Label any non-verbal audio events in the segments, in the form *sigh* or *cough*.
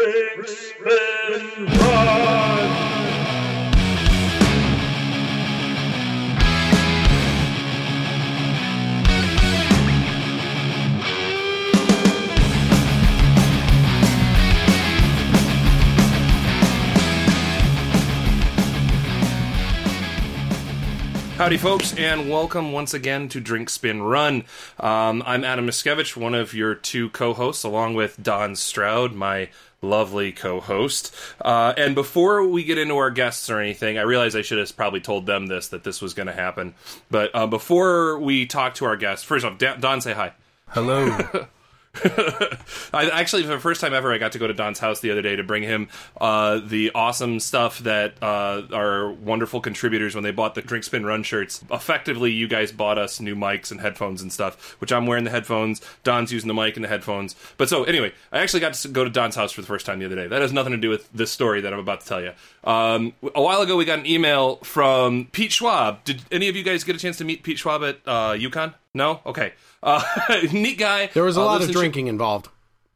Drink, spin, Howdy, folks, and welcome once again to Drink Spin Run. Um, I'm Adam Muszkiewicz, one of your two co hosts, along with Don Stroud, my lovely co host. Uh, and before we get into our guests or anything, I realize I should have probably told them this that this was going to happen. But uh, before we talk to our guests, first off, Don, say hi. Hello. *laughs* *laughs* I actually, for the first time ever, I got to go to Don's house the other day to bring him uh, the awesome stuff that uh, our wonderful contributors when they bought the Drink Spin Run shirts. Effectively, you guys bought us new mics and headphones and stuff, which I'm wearing the headphones. Don's using the mic and the headphones. But so anyway, I actually got to go to Don's house for the first time the other day. That has nothing to do with this story that I'm about to tell you. Um, a while ago, we got an email from Pete Schwab. Did any of you guys get a chance to meet Pete Schwab at uh, U-Con? No. Okay. Uh, *laughs* neat guy. There was a Uh, lot of Chi- drinking involved.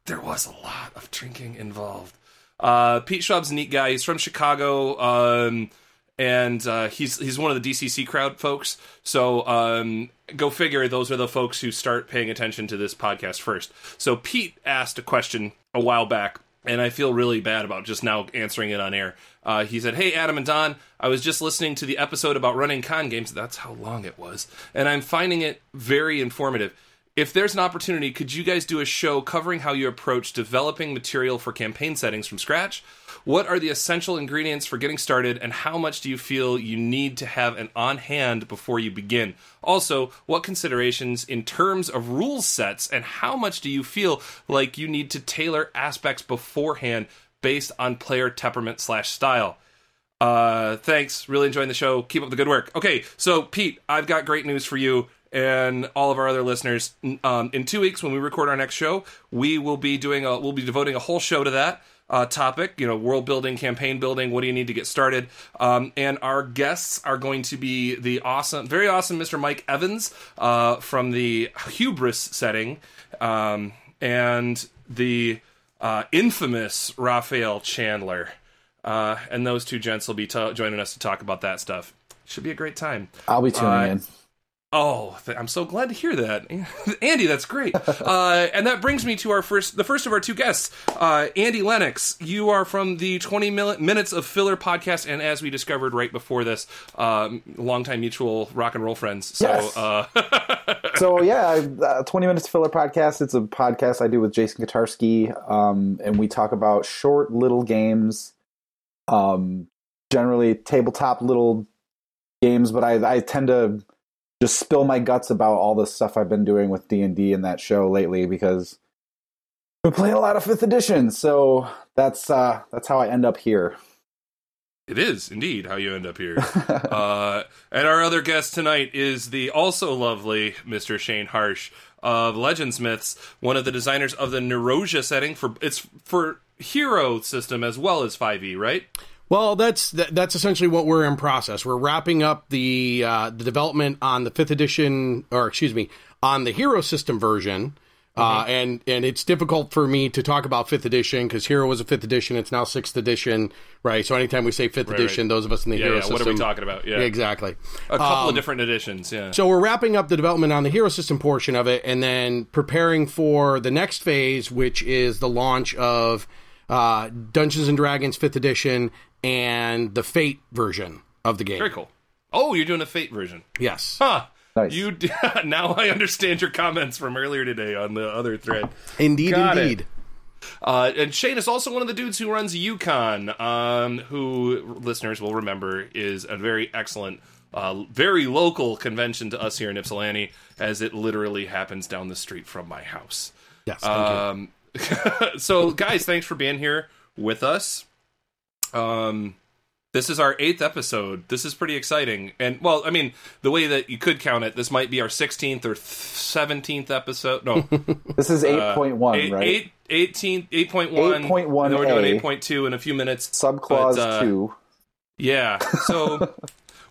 there was a lot of drinking involved. Uh, Pete Schwab's a neat guy. He's from Chicago, um, and uh, he's he's one of the DCC crowd folks. So um, go figure. Those are the folks who start paying attention to this podcast first. So Pete asked a question a while back, and I feel really bad about just now answering it on air. Uh, he said, "Hey Adam and Don, I was just listening to the episode about running con games. That's how long it was, and I'm finding it very informative." if there's an opportunity, could you guys do a show covering how you approach developing material for campaign settings from scratch? What are the essential ingredients for getting started, and how much do you feel you need to have an on hand before you begin? Also, what considerations in terms of rule sets, and how much do you feel like you need to tailor aspects beforehand based on player temperament slash style? Uh, thanks. Really enjoying the show. Keep up the good work. Okay, so Pete, I've got great news for you and all of our other listeners. Um, in two weeks, when we record our next show, we will be doing a we'll be devoting a whole show to that uh, topic. You know, world building, campaign building. What do you need to get started? Um, and our guests are going to be the awesome, very awesome Mr. Mike Evans uh, from the Hubris setting, um, and the uh, infamous Rafael Chandler. Uh, and those two gents will be t- joining us to talk about that stuff. Should be a great time. I'll be tuning Uh, in. Oh, th- I'm so glad to hear that, *laughs* Andy. That's great. *laughs* Uh, and that brings me to our first, the first of our two guests, uh, Andy Lennox. You are from the 20 mil- minutes of filler podcast, and as we discovered right before this, um, longtime mutual rock and roll friends. So, Yes. uh, *laughs* So yeah, uh, twenty minutes filler podcast. It's a podcast I do with Jason Katarski, um, and we talk about short little games, um, generally tabletop little games. But I, I tend to just spill my guts about all the stuff I've been doing with D and D in that show lately because we're playing a lot of fifth edition. So that's uh, that's how I end up here. it is indeed how you end up here. *laughs* uh, and our other guest tonight is the also lovely Mr. Shane Harsh of Legends Myths, one of the designers of the Neurosia setting for it's for Hero system as well as 5e, right? Well, that's that, that's essentially what we're in process. We're wrapping up the uh, the development on the fifth edition, or excuse me, on the Hero System version. Uh, and and it's difficult for me to talk about fifth edition because Hero was a fifth edition. It's now sixth edition, right? So anytime we say fifth edition, those of us in the Yeah, Hero yeah. system, What are we talking about? Yeah, exactly. a couple of different editions. Yeah. So we're wrapping up the development on the hero system portion of it, and then preparing for the next phase, which is the launch of uh, Dungeons and Dragons Fifth Edition and the Fate version of the game. Very cool. Oh, you're doing a Fate version. Yes, Huh. Nice. You d- *laughs* now I understand your comments from earlier today on the other thread. indeed, Got it. indeed. Uh, and Shane is also one of the dudes who runs U-Con, um, who listeners will remember is a very excellent, uh, very local convention to us here in Ypsilanti, as it literally happens down the street from my house. Yes, thank you. Um, *laughs* so, guys, thanks for being here with us. Um, this is our eighth episode. This is pretty exciting, and well, I mean, the way that you could count it, this might be our sixteenth or seventeenth episode. No, *laughs* This is eight point one, Uh, eight, right? eight, 18, 8.1. 8.1 and we're doing eight point two in a few minutes. Subclause But, uh, two. Yeah, *laughs* so.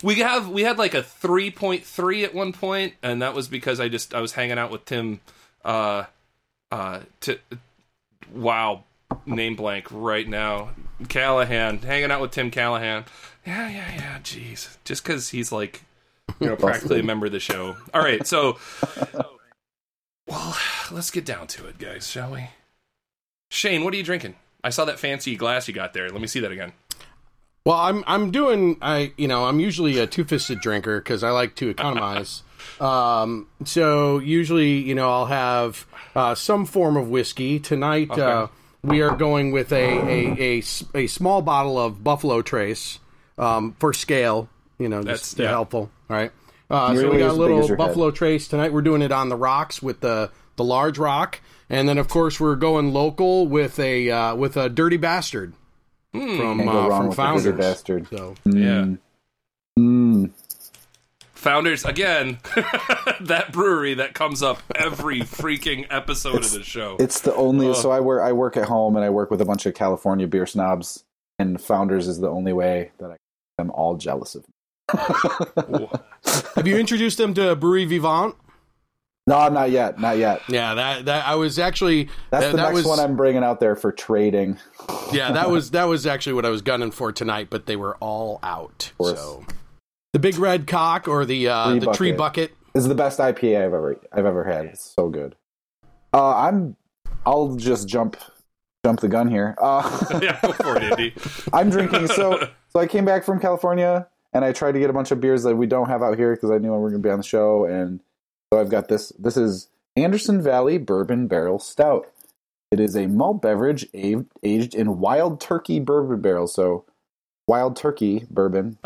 We have we had like a three point three at one point, and that was because I just I was hanging out with Tim. Uh, uh, to wow, name blank right now. Callahan, hanging out with Tim Callahan. Yeah, yeah, yeah. Jeez, just because he's like, you know, *laughs* practically a member of the show. All right, so, well, let's get down to it, guys, shall we? Shane, what are you drinking? I saw that fancy glass you got there. Let me see that again. Well, I'm I'm doing I you know I'm usually a two fisted drinker because I like to economize. *laughs* um, so usually you know I'll have uh, some form of whiskey. Tonight uh, we are going with a a a small bottle of Buffalo Trace um, for scale. You know, That's- just yeah. helpful. All right. Uh, so we got a little your head. Buffalo Trace tonight. We're doing it on the rocks with the the large rock, and then of course we're going local with a uh, with a Dirty Bastard from Can't uh, from Founders. dirty bastard. So Yeah. Mm. Founders again, *laughs* that brewery that comes up every freaking episode of the show. It's the only. Ugh. So I work. I work at home, and I work with a bunch of California beer snobs. And Founders is the only way that I, I'm all jealous of. *laughs* Have you introduced them to Brewery Vivant? No, not yet. Not yet. Yeah, that that I was actually That's that, the that next was, one I'm bringing out there for trading. yeah, that *laughs* was that was actually what I was gunning for tonight, but they were all out. course. So the big red cock or the uh, Tree the tree bucket. bucket. Is the best IPA I've ever I've ever had. It's so good. Uh, I'm. I'll just jump jump the gun here. Uh, *laughs* yeah, go for it, *laughs* Andy. I'm drinking. So *laughs* so I came back from California and I tried to get a bunch of beers that we don't have out here because I knew we were going to be on the show. And so I've got this. This is Anderson Valley Bourbon Barrel Stout. It is a malt beverage a- aged in wild turkey bourbon barrels. So wild turkey bourbon.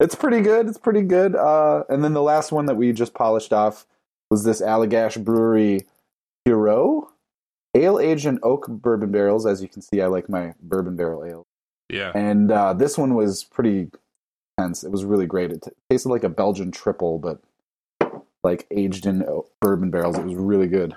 It's pretty good. It's pretty good. Uh, and then the last one that we just polished off was this Allagash Brewery Hero ale aged in oak bourbon barrels. As you can see, I like my bourbon barrel ale. yeah. And uh, this one was pretty intense. It was really great. It t- tasted like a Belgian triple, but like aged in bourbon barrels. It was really good.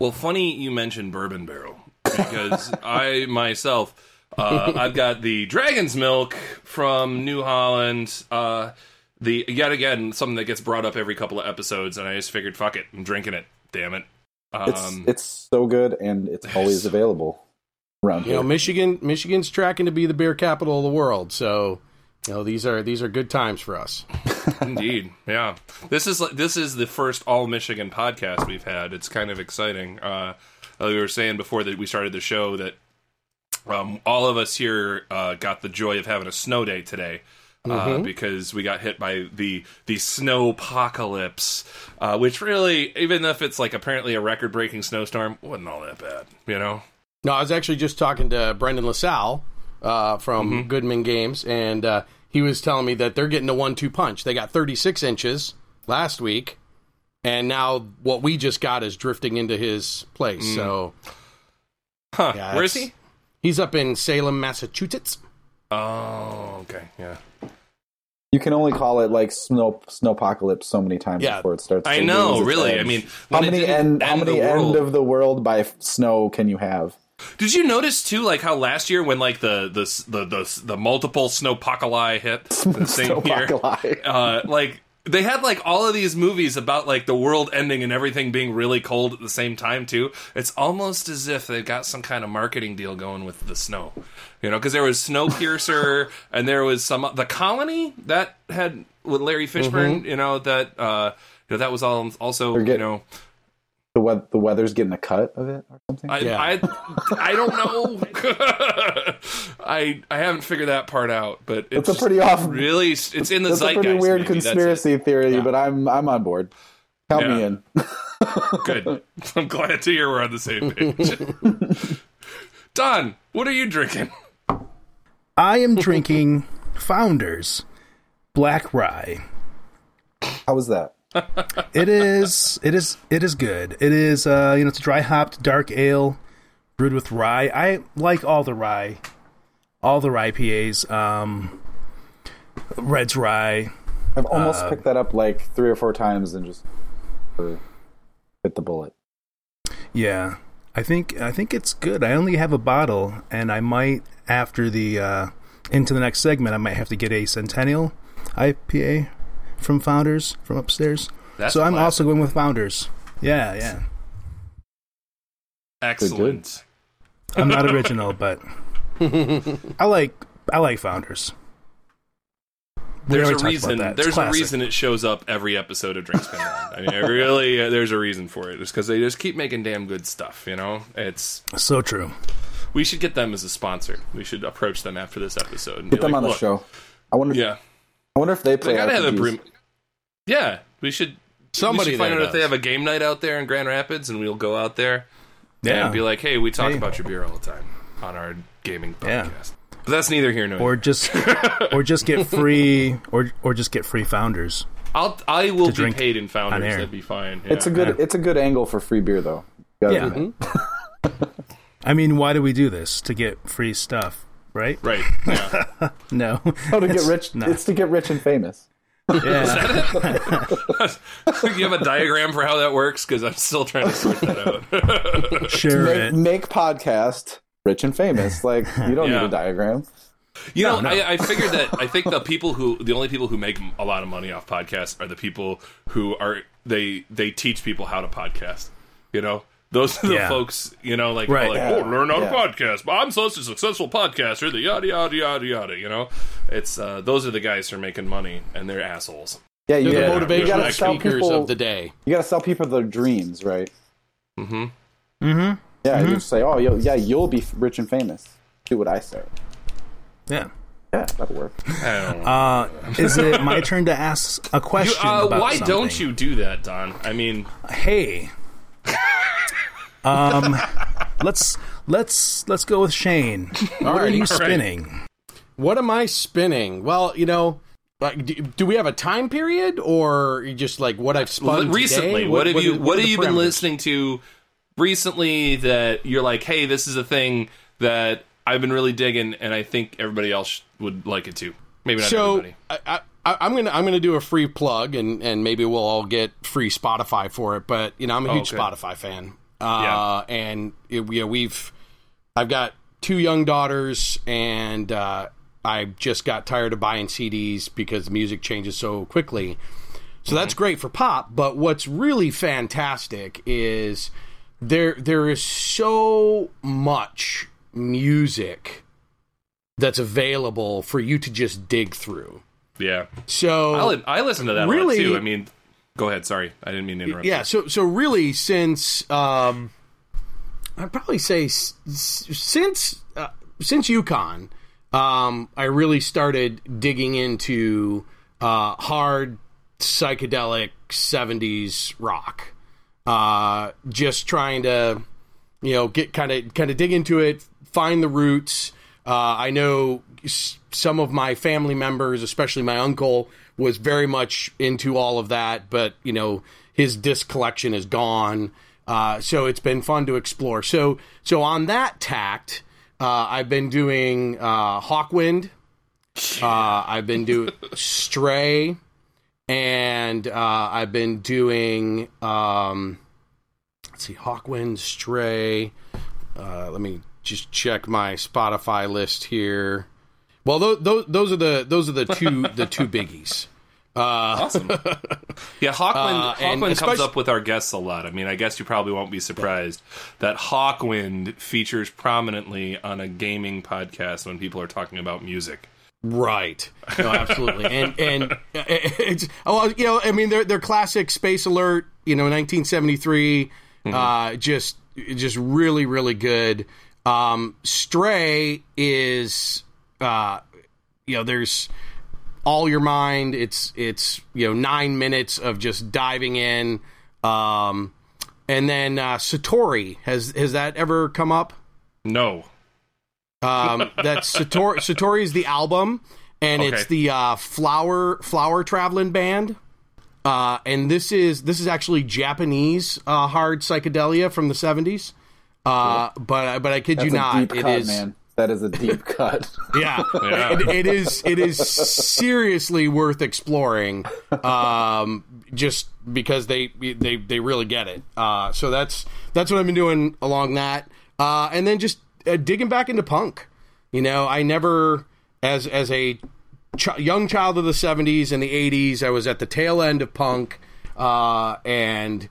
Well, funny you mentioned bourbon barrel because *laughs* I myself, uh, I've got the Dragon's Milk from New Holland. Uh, the yet again something that gets brought up every couple of episodes, and I just figured, fuck it, I'm drinking it. Damn it. It's Um, it's so good, and it's always *laughs* available around You know. Michigan Michigan's tracking to be the beer capital of the world. So you know these are these are good times for us. *laughs* Indeed, yeah. This is this is the first all Michigan podcast we've had. It's kind of exciting. Uh, uh, we were saying before that we started the show that um, all of us here uh, got the joy of having a snow day today. Uh, because we got hit by the the snow apocalypse, uh, which really, even if it's like apparently a record breaking snowstorm, wasn't all that bad, you know. No, I was actually just talking to Brendan LaSalle uh, from Goodman Games, and uh, he was telling me that they're getting a one-two punch. They got 36 inches last week, and now what we just got is drifting into his place. So Huh? Yeah, Where is he? He's up in Salem, Massachusetts. Oh, okay, yeah. You can only call it like snow snowpocalypse so many times Yeah. before it starts. I to know, lose its really. edge. I mean, how many didn't end, how many end of the world by f- snow can you have? Did you notice too, like how last year when like the the the the, the multiple snowpocalypse hit the *laughs* same year, Snowpocalypse. uh, like they had like all of these movies about like the world ending and everything being really cold at the same time too. It's almost as if they've got some kind of marketing deal going with the snow, you know? Because there was Snowpiercer *laughs* and there was some the Colony that had with Larry Fishburne, you know that uh, you know that was all also you know. The we- the weather's getting a cut of it or something. I, Yeah. I I don't know. *laughs* I I haven't figured that part out, but it's That's a pretty off- Really, it's in the That's a zeitgeist. pretty weird maybe. That's it. conspiracy theory, but I'm I'm on board. Count me in. *laughs* Good. *laughs* I'm glad to hear we're on the same page. Don, what are you drinking? I am drinking Founders Black Rye. How was that? It is it is it is good. It is uh you know it's a dry hopped dark ale brewed with rye. I like all the rye. All the rye PAs. Um Red's rye. I've almost Uh, picked that up like three or four times and just hit the bullet. Yeah. I think I think it's good. I only have a bottle and I might after the uh into the next segment I might have to get a Centennial IPA from Founders from upstairs. That's so I'm classic. also going with Founders. Yeah, yeah. Excellent. I'm not *laughs* original, but I like I like Founders. We There's a reason. that. It's There's a reason it shows up every episode of Drinks Spin Round. I mean, it really, uh, there's a reason for it. It's because they just keep making damn good stuff. You know, it's So true. we should get them as a sponsor. We should approach them after this episode. And Get them like, on the show. I wonder. Yeah, I wonder if they play. they gotta have a RPGs. broom. Yeah, we should. Somebody we should find there out if they have a game night out there in Grand Rapids, and we'll go out there Yeah. and be like, "Hey, we talk Hey. about your beer all the time on our gaming Yeah. podcast." But that's neither here nor or there. just or just get *laughs* free or or just get free Founders. I'll I will be drink paid in founders. That'd be fine. It's a Yeah. good. It's a good angle for free beer, though. You gotta Yeah. *laughs* I mean, why do we do this to get free stuff, right? right. *laughs* Yeah. No. Oh, to get rich. not. It's to get rich and famous. Yeah. *laughs* you have a diagram for how that works because I'm still trying to sort that out. *laughs* Sure. Make, make podcast rich and famous. Like you don't Yeah. need a diagram. You know, no. I, I figured that I think the people who the only people who make a lot of money off podcasts are the people who are they they teach people how to podcast. You know, those are the Yeah. folks. You know, like Right. like Yeah. oh, learn how Yeah. to podcast. I'm such a successful podcaster. The yada yada yada yada. You know, it's uh, those are the guys who are making money and they're assholes. Yeah, you, They're Yeah, the we you gotta motivational gotta sell speakers people. of the day. You gotta sell people their dreams, right? Mm-hmm. Mm-hmm. Yeah, you say, oh, yo, yeah, you'll be rich and famous. Do what I say. Yeah. Yeah, that'll work. I don't know. Uh, is it my turn to ask a You- question? uh, about why don't you do that, Don? I mean, Hey. Um, *laughs* let's let's let's go with Shane. What are you Alright. spinning? What am I spinning? Well, you know, like, do, do we have a time period, or just like what I've spun recently today? what, have you is- what are have the you been listening to recently that you're like hey this is a thing that i've been really digging and i think everybody else would like it too maybe not So everybody I, I, I'm gonna I'm gonna do a free plug, and and maybe we'll all get free Spotify for it. But you know, I'm a huge okay. Spotify fan. Uh, and it, you know, we've I've got two young daughters, and uh, I just got tired of buying CDs because music changes so quickly. So that's great for pop, but what's really fantastic is there there is so much music that's available for you to just dig through. yeah So I, li- I listen to that really- too i mean go ahead sorry i didn't mean to interrupt yeah, you. so so really since um I'd probably say s- since uh, since U-Con um I really started digging into uh hard psychedelic 70s rock. Uh just trying to you know get kind of kind of dig into it, find the roots. Uh, I know some of my family members, especially my uncle, was very much into all of that, but you know his disc collection is gone. Uh, so it's been fun to explore. So so on that tact, uh, I've been doing uh, Hawkwind. Uh, I've been doing Stray, and uh, I've been doing um, let's see, Hawkwind, Stray. Uh, let me just check my Spotify list here. Well, those, those, those are the those are the two *laughs* the two biggies. awesome *laughs* yeah hawkwind, Uh, hawkwind comes up with our guests a lot i mean i guess you probably won't be surprised that hawkwind features prominently on a gaming podcast when people are talking about music Right. No, absolutely. and and *laughs* it's well, you know, I mean, they're they're classic Space Ritual. You know, 1973. Uh, just just really really good. Um, Stray is, uh, you know, there's all your mind. It's it's you know nine minutes of just diving in. Um, and then uh, Satori has has that ever come up? no Um, that's Satori. *laughs* Satori is the album, and it's the uh, flower flower traveling band. Uh, and this is this is actually Japanese uh, hard psychedelia from the seventies. Uh, but but I kid That's you a not, deep it cut, is man. That is a deep *laughs* cut. yeah, Yeah. It, it is it is seriously worth exploring. Um, just because they they they really get it. Uh, so that's that's what I've been doing along that, uh, and then just uh, digging back into punk. You know, I never as as a ch- young child of the '70s and the '80s, I was at the tail end of punk, uh, and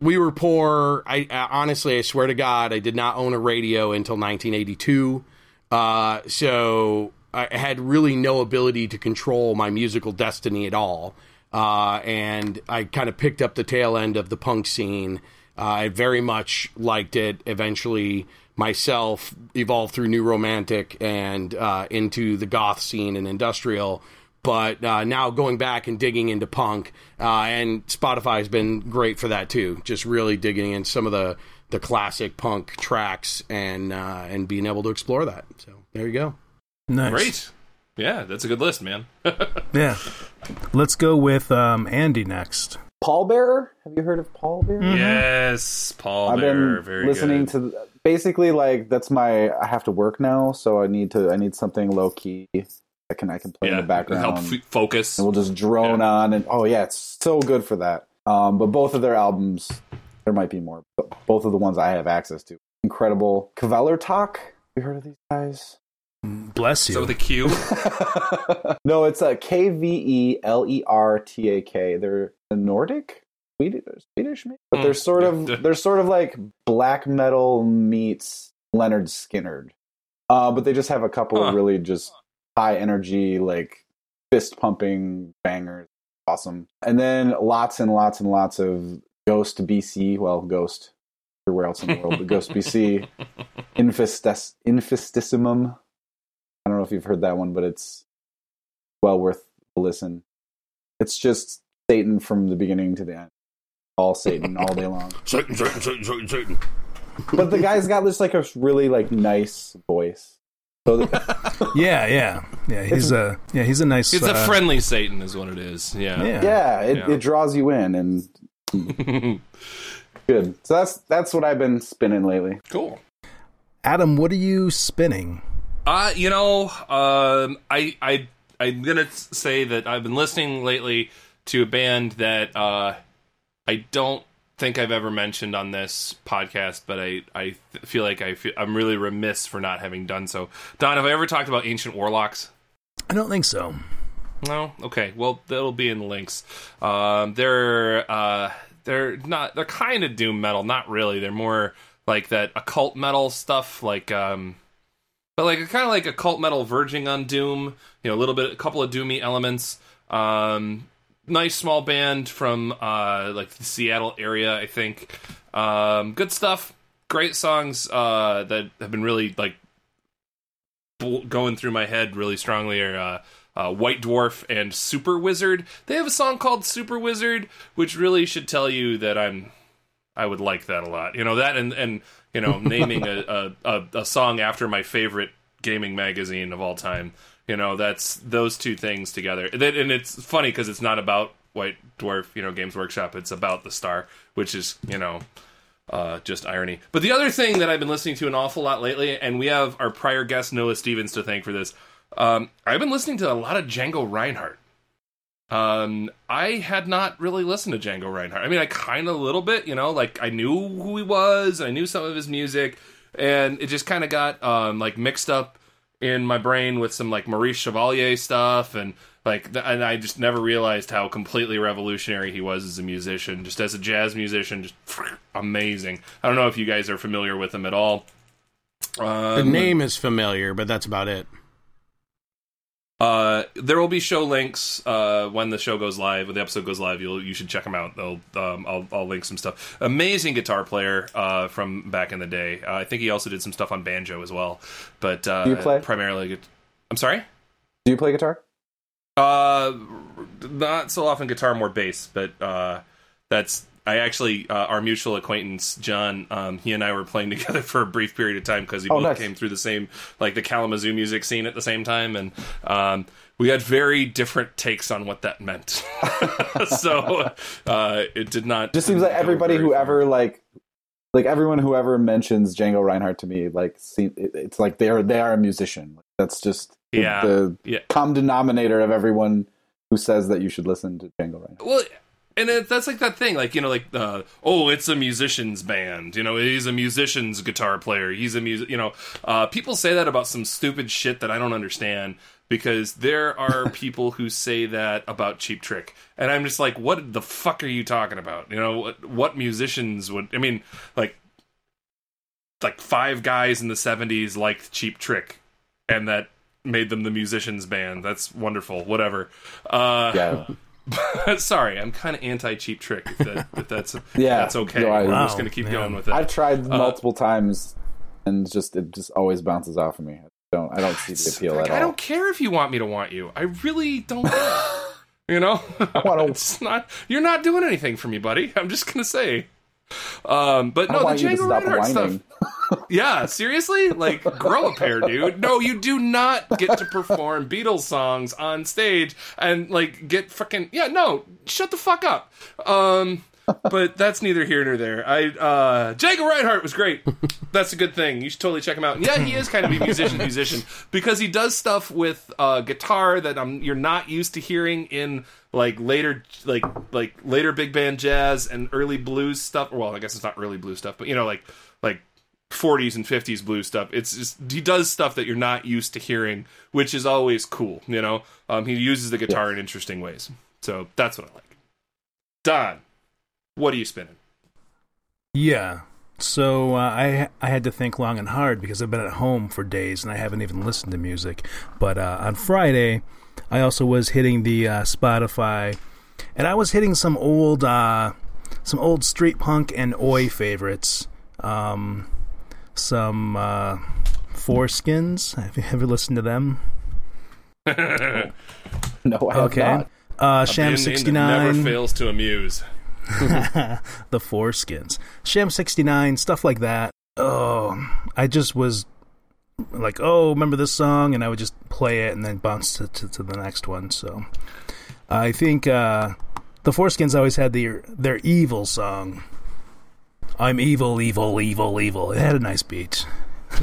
we were poor. I, I honestly, I swear to God, I did not own a radio until 1982. Uh, so I had really no ability to control my musical destiny at all. Uh, and I kind of picked up the tail end of the punk scene. Uh, I very much liked it. Eventually, myself evolved through New Romantic and uh, into the goth scene and industrial. But uh, now going back and digging into punk, uh, and Spotify has been great for that too. Just really digging in some of the the classic punk tracks and uh, and being able to explore that. So there you go. Nice. Great. Yeah, that's a good list, man. *laughs* Yeah. Let's go with um, Andy next. Pallbearer. Have you heard of Pallbearer? Mm-hmm. Yes, Paul I've Bearer, been very listening good. to basically like that's my I have to work now, so I need to I need something low key that can I can play yeah, in the background. help f- focus. and we'll just drone on and oh yeah, it's so good for that. Um, but both of their albums, there might be more, but both of the ones I have access to, incredible. Kvelertak. You heard of these guys? Bless you. So the a Q. *laughs* *laughs* no, it's a K V E L E R T A K. They're Nordic, Swedish, Swedish, maybe? but they're Hmm. sort of *laughs* they're sort of like black metal meets Lynyrd Skynyrd. Uh, but they just have a couple Huh. of really just high energy, like fist pumping bangers. Awesome. And then lots and lots and lots of Ghost BC. Well, Ghost everywhere else in the world, but Ghost BC. *laughs* Infestis, Infestissumam. I don't know if you've heard that one, but it's well worth a listen. It's just Satan from the beginning to the end. All Satan all day long. *laughs* Satan, Satan, Satan, Satan, Satan. But the guy's got this like a really like nice voice. So the, *laughs* yeah, yeah, yeah. He's a yeah. He's a nice. It's a uh, friendly Satan, is what it is. Yeah. Yeah. yeah, it, Yeah. it draws you in and *laughs* good. So that's that's what I've been spinning lately. cool. Adam, what are you spinning? Uh, you know, um, I, I, I'm gonna say that I've been listening lately to a band that uh, I don't think I've ever mentioned on this podcast, but I, I feel like I feel, I'm really remiss for not having done so. Don, have I ever talked about Ancient Warlocks? I don't think so. No. Okay. Well, that'll be in the links. Um, they're uh, they're not. They're kind of doom metal. Not really. They're more like that occult metal stuff. Like um, but like kind of like occult metal verging on doom. You know, a little bit, a couple of doomy elements. Um, nice small band from uh like the Seattle area. I think. Um, good stuff. Great songs uh, that have been really like bl- going through my head really strongly are uh, uh, White Dwarf and Super Wizard. They have a song called Super Wizard, which really should tell you that I'm I would like that a lot. You know that and and you know naming a a, a, a song after my favorite gaming magazine of all time. You know that's those two things together. And it's funny because it's not about White Dwarf, you know, Games Workshop. It's about the star, which is you know uh, just irony. But the other thing that I've been listening to an awful lot lately, and we have our prior guest Noah Stevens to thank for this. Um, I've been listening to a lot of Django Reinhardt. Um, I had not really listened to Django Reinhardt. I mean, I kind of a little bit, you know, like I knew who he was, I knew some of his music, and it just kind of got um, like mixed up in my brain with some like Maurice Chevalier stuff and like and I just never realized how completely revolutionary he was as a musician. Just as a jazz musician just *sniffs* amazing. I don't know if you guys are familiar with him at all. The um, name is familiar, but that's about it. Uh, there will be show links uh, when the show goes live when the episode goes live you'll you should check them out they'll um, I'll, I'll link some stuff amazing guitar player uh, from back in the day uh, I think he also did some stuff on banjo as well but uh, Do you play? primarily I'm sorry Do you play guitar? Uh, not so often guitar, more bass. But uh, that's I actually uh, our mutual acquaintance John. Um, he and I were playing *laughs* together for a brief period of time because we Oh, both nice. came through the same like the Kalamazoo music scene at the same time, and um, we had very different takes on what that meant. *laughs* so uh, it did not. Just seems like everybody who far. ever like like everyone who ever mentions Django Reinhardt to me like see, it's like they're they are a musician. That's just the, Yeah. the Yeah. common denominator of everyone who says that you should listen to Django Reinhardt. Well, and it, that's like that thing, like you know, like uh, oh, it's a musician's band. You know, he's a musician's guitar player. He's a music. You know, uh, people say that about some stupid shit that I don't understand. because there are *laughs* people who say that about Cheap Trick, and I'm just like, what the fuck are you talking about? You know, what, what musicians would? I mean, like, like five guys in the '70s liked Cheap Trick, and that made them the musicians band. That's wonderful. Whatever. Uh, Yeah. *laughs* sorry, I'm kind of anti Cheap Trick. If, that, if that's *laughs* Yeah. that's okay. No, I- I'm Wow, just gonna keep man. going with it. I've tried Uh, multiple times, and just it just always bounces off of me. I don't I don't see the appeal Like, at all. I don't care if you want me to want you. I really don't. care. *laughs* you know, I wanna- it's not. You're not doing anything for me, buddy. I'm just gonna say. Um, but I no, the want you to Django stop Reinhardt whining. stuff. Yeah, seriously, like grow a pair, dude. No, you do not get to perform Beatles songs on stage and like get fucking yeah. No, shut the fuck up. Um, but that's neither here nor there. I uh Django Reinhardt was great. That's a good thing. You should totally check him out. And yeah, he is kind of a musician musician because he does stuff with uh guitar that um you're not used to hearing in like later like like later big band jazz and early blues stuff. Well, I guess it's not early blues stuff, but you know like like 40s and 50s blues stuff. It's just he does stuff that you're not used to hearing, which is always cool, you know. Um he uses the guitar in interesting ways. So that's what I like. Don, what are you spinning? Yeah. So uh, I I had to think long and hard because I've been at home for days and I haven't even listened to music. But uh, on Friday, I also was hitting the uh, Spotify, and I was hitting some old uh, some old street punk and oi favorites. Um, some uh, Foreskins. Have you ever listened to them? *laughs* No, I have Okay. not. Uh, Sham band name sixty that never fails to amuse. *laughs* the foreskins, Sham 69, stuff like that. Oh, I just was like, oh, remember this song? And I would just play it and then bounce to, to, to the next one. So I think uh, the foreskins always had their, their evil song. I'm evil, evil, evil, evil. It had a nice beat. *laughs*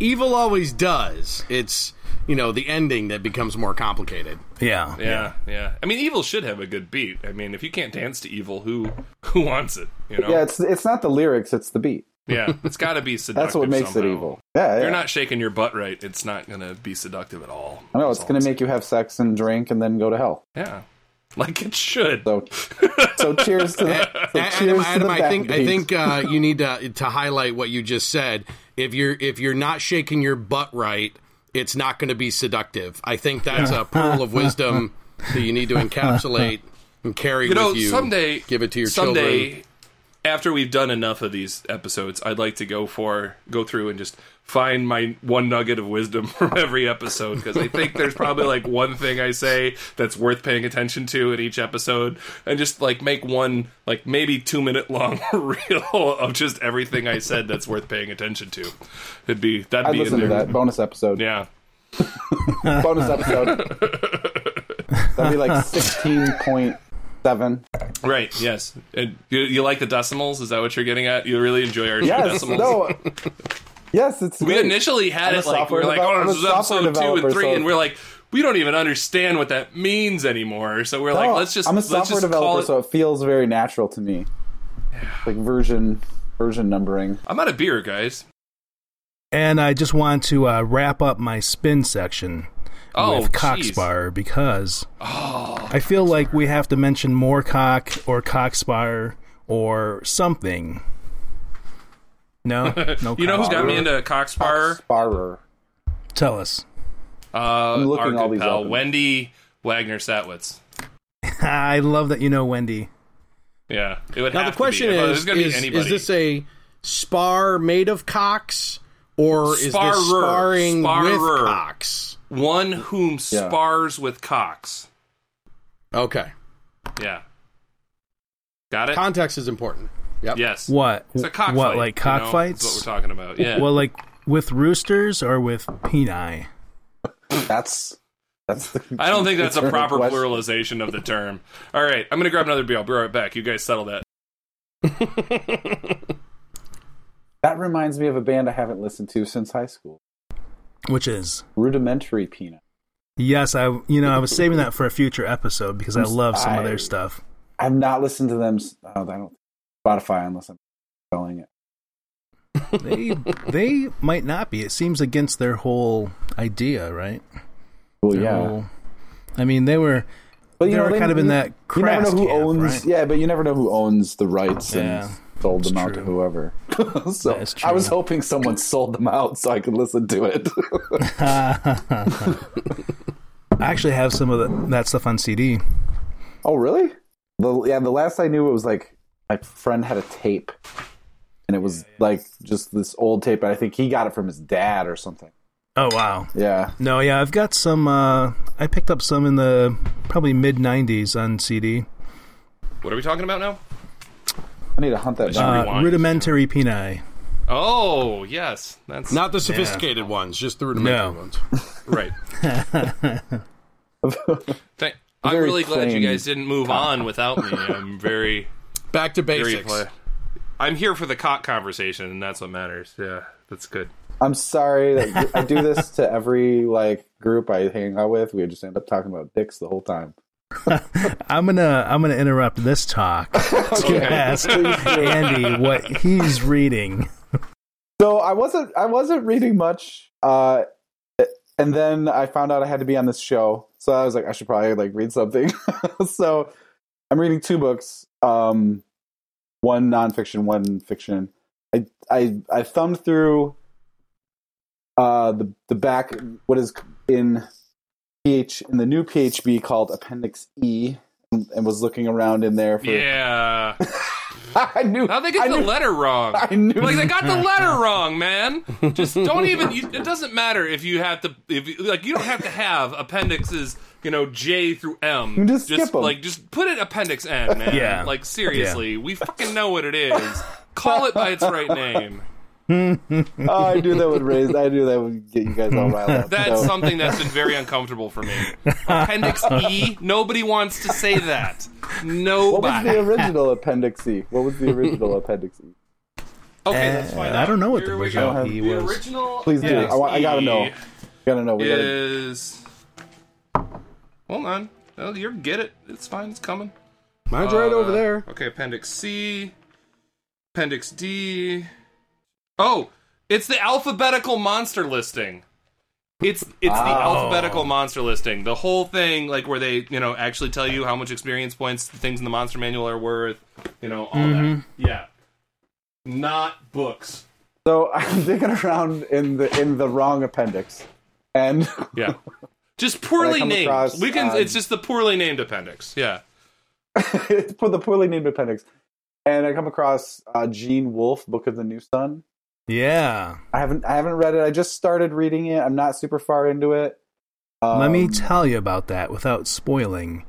Evil always does. It's you know the ending that becomes more complicated. Yeah. Yeah, yeah. I mean, evil should have a good beat. I mean, if you can't dance to evil, who *laughs* who wants it? You know? Yeah, it's it's not the lyrics, it's the beat. Yeah, it's got to be *laughs* seductive. That's what makes somehow. it evil. Yeah, If yeah. you're not shaking your butt right, it's not going to be seductive at all. I know it's going to I'm make you have sex and drink and then go to hell. Yeah, *laughs* like it should. So, so cheers to the, so Adam, cheers to Adam the I think I think uh, you need to to highlight what you just said. If you're if you're not shaking your butt right, it's not going to be seductive. I think that's a pearl of wisdom that you need to encapsulate and carry You know, with you. someday, give it to your someday, children. after we've done enough of these episodes, I'd like to go for go through and just find my one nugget of wisdom *laughs* from every episode because I think there's probably like one thing I say that's worth paying attention to in each episode, and just like make one like maybe two minute long *laughs* reel of just everything I said that's worth paying attention to. It'd be that'd I'd be listen in to that bonus episode. Yeah. *laughs* Bonus episode. That'd be like sixteen point seven. Right. Yes. And you, you like the decimals? Is that what you're getting at? You really enjoy our Yes. decimals? No. Yes, it's. We great. initially had I'm it like we software were like, oh, this is episode software two and three, so- and we're like, we don't even understand what that means anymore. So we're like, let's just I'm a let's software just developer, it. so it feels very natural to me. Like version version numbering. I'm out of beer, guys. And I just want to uh, wrap up my spin section Oh, with jeez. Cockspire because Oh, I feel like we have to mention more cock or cockspire or something. No, no. *laughs* you know who's got me cockspire? into Cockspire? Sparer. Tell us. Uh, I'm looking our all these pal up. Wendy Wagner Satwitz. *laughs* I love that you know Wendy. Yeah, it would Now have the question to be. If is: be is, is this a spar made of cocks, or is this Sparer. sparring Sparer. with cocks? one whom Yeah. spars with cocks? Okay, Yeah, got it. context is important. Yep. yes, What? It's a cockfight. what? Like you know, cockfights? That's what we're talking about. Yeah. Well, like with roosters or with peni? That's that's the. I don't think that's a proper question. pluralization of the term. All right, I'm gonna grab another beer. I'll be right back. You guys settle that. *laughs* That reminds me of a band I haven't listened to since high school. Which is Rudimentary Peni. yes, I you know I was saving that for a future episode because I *laughs* love some of their stuff. I've not listened to them. Oh, I don't Spotify unless I'm spelling it. they *laughs* they might not be. It seems against their whole idea, right? Well, Their yeah. whole- I mean, they were But they were kind of in you- that You never know who camp, owns. right? Yeah, but you never know who owns the rights Yeah, and sold them that's out to whoever. *laughs* so I was hoping someone sold them out so I could listen to it. *laughs* I actually have some of the, that stuff on CD. oh, really? The yeah, the last I knew it was like my friend had a tape, and it was like just this old tape. But I think he got it from his dad or something. Oh wow. Yeah. No, yeah, I've got some. Uh, I picked up some in the probably mid '90s on CD. What are we talking about now? I need to hunt that should down. Uh, rudimentary peni. Oh yes, that's Not the sophisticated ones, just the rudimentary No. ones. *laughs* right. *laughs* Thank- I'm Very really glad you guys didn't move on without me. I'm very, Back to very. basics. Pla- I'm here for the cock conversation, and that's what matters. Yeah, that's good. I'm sorry that *laughs* I do this to every like group I hang out with. We just end up talking about dicks the whole time. *laughs* I'm gonna I'm gonna interrupt this talk *laughs* to ask Andy what he's reading. So I wasn't I wasn't reading much, uh, and then I found out I had to be on this show. So I was like, I should probably like read something. so I'm reading two books, um, one nonfiction, one fiction. I I I thumbed through uh, the the back what is in PH in the new PHB called Appendix E, and, and was looking around in there for. Yeah. *laughs* I knew. How they get I the knew- letter wrong? I knew. Like they got the *laughs* letter wrong, man. Just don't even. *laughs* You, it doesn't matter if you have to. If you, like, you don't have to have appendixes. You know, J through M. You just skip 'em. like just put it appendix N, man. Yeah. Like seriously, we fucking know what it is. Call it by its right name. *laughs* Oh, I knew that would raise. I knew that would get you guys all riled up. That's So- something that's been very uncomfortable for me. Appendix E. Nobody wants to say that. Nobody. What was the original Appendix E? What was the original Appendix E? Okay, let's Uh, I don't know what the Here we original go. E The was. original Please do. I I gotta know. Gotta know. We gotta. is. Hold on. Oh, you're get it. It's fine. It's coming. Mine's right over Uh, there. Okay, Appendix C, Appendix D. Oh, it's the alphabetical monster listing. It's it's the alphabetical monster listing. The whole thing, like where they you know actually tell you how much experience points the things in the monster manual are worth. You know all that. Yeah, not books. So *laughs* I'm digging around in the in the wrong appendix, and Yeah, *laughs* just poorly named. across, we can. uh, it's just the poorly named appendix. Yeah. *laughs* for the poorly named appendix, and I come across uh, Gene Wolfe, Book of the New Sun. Yeah. I haven't I haven't read it. I just started reading it. I'm not super far into it. Um, Let me tell you about that without spoiling.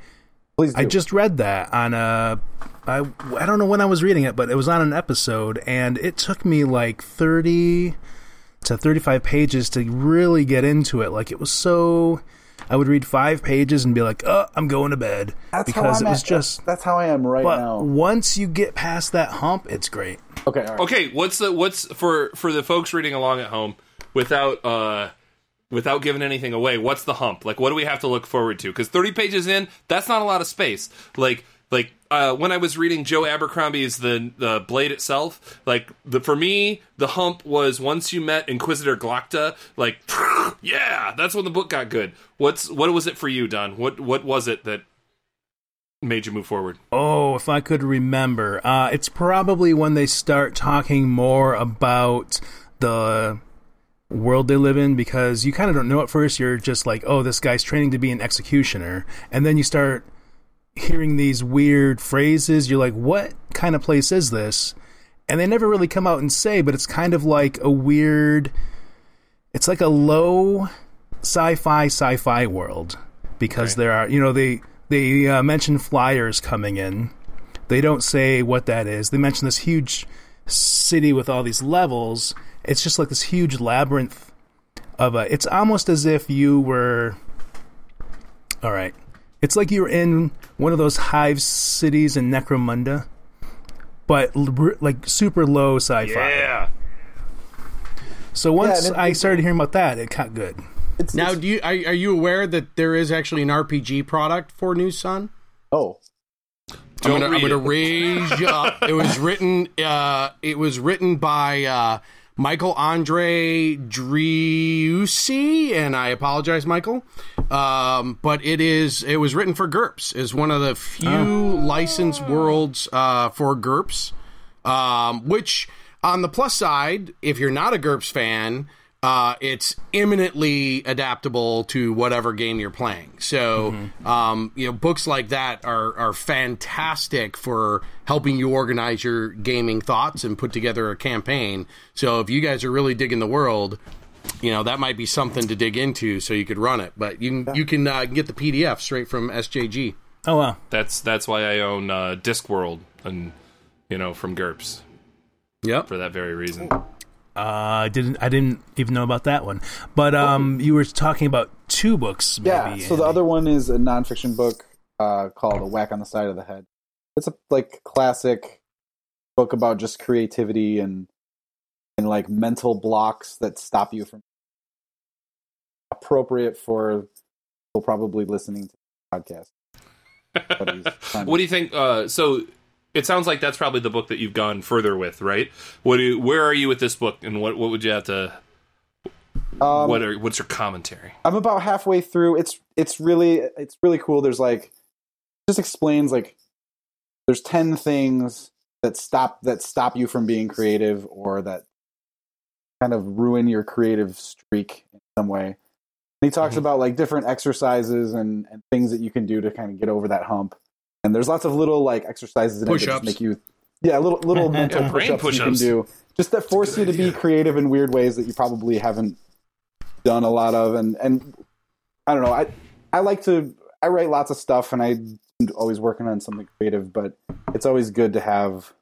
please. Do. I just read that on a. I, I don't know when I was reading it, but it was on an episode, and it took me like 30 to 35 pages to really get into it. Like, it was so. I would read five pages and be like, oh, I'm going to bed. that's how because I'm it was at- just. that's how I am right But now. once you get past that hump, it's great. Okay, all right. Okay, what's the what's for for the folks reading along at home without uh without giving anything away? What's the hump? Like, what do we have to look forward to? Because thirty pages in, that's not a lot of space. Like. Like uh, when I was reading Joe Abercrombie's the the Blade itself, like the for me the hump was once you met Inquisitor Glokta, like *laughs* yeah, that's when the book got good. What's what was it for you, Don? What what was it that made you move forward? Oh, if I could remember. Uh, it's probably when they start talking more about the world they live in because you kind of don't know at first. You're just like, oh, this guy's training to be an executioner. And then you start hearing these weird phrases. You're like, what kind of place is this? And they never really come out and say, but it's kind of like a weird. It's like a low sci-fi sci-fi world because Okay. there are you know they they uh, mention flyers coming in they don't say what that is they mention this huge city with all these levels it's just like this huge labyrinth of a it's almost as if you were all right it's like you were in one of those hive cities in necromunda but like super low sci-fi Yeah. so once and it- i started hearing about that it got good It's, Now, it's- do you are, are you aware that there is actually an RPG product for New Sun? oh, Don't I'm gonna, I'm gonna it. raise you up. It was *laughs* written. Uh, it was written by uh, Michael Andre Driussi, and I apologize, Michael. Um, but it is it was written for GURPS. is one of the few licensed worlds uh, for GURPS. Um, which on the plus side, if you're not a GURPS fan, uh, it's imminently adaptable to whatever game you're playing. So, um, you know, books like that are are fantastic for helping you organize your gaming thoughts and put together a campaign. So, if you guys are really digging the world, you know that might be something to dig into, so you could run it. But you can you can uh, get the PDF straight from SJG. Oh wow. That's that's why I own uh, Discworld and you know from GURPS Yep. for that very reason. Uh, I didn't. I didn't even know about that one. But um, you were talking about two books. Maybe, Yeah. So the other one is a nonfiction book uh, called "A Whack on the Side of the Head." It's a like classic book about just creativity and and like mental blocks that stop you from appropriate for people probably listening to the podcast. But he's *laughs* trying to- What do you think? Uh, so it sounds like that's probably the book that you've gone further with, right? What do you, where are you with this book, and what what would you have to? Um, what are what's your commentary? I'm about halfway through. It's it's really it's really cool. There's like just explains like there's ten things that stop that stop you from being creative or that kind of ruin your creative streak in some way. And he talks Mhm. about like different exercises and, and things that you can do to kind of get over that hump. And there's lots of little like exercises in it that just make you yeah, little little *laughs* mental Yeah, brain push-ups, you can do just that force you good to be creative in weird ways that you probably haven't done a lot of and and I don't know. I I like to I write lots of stuff and I'm always working on something creative, but it's always good to have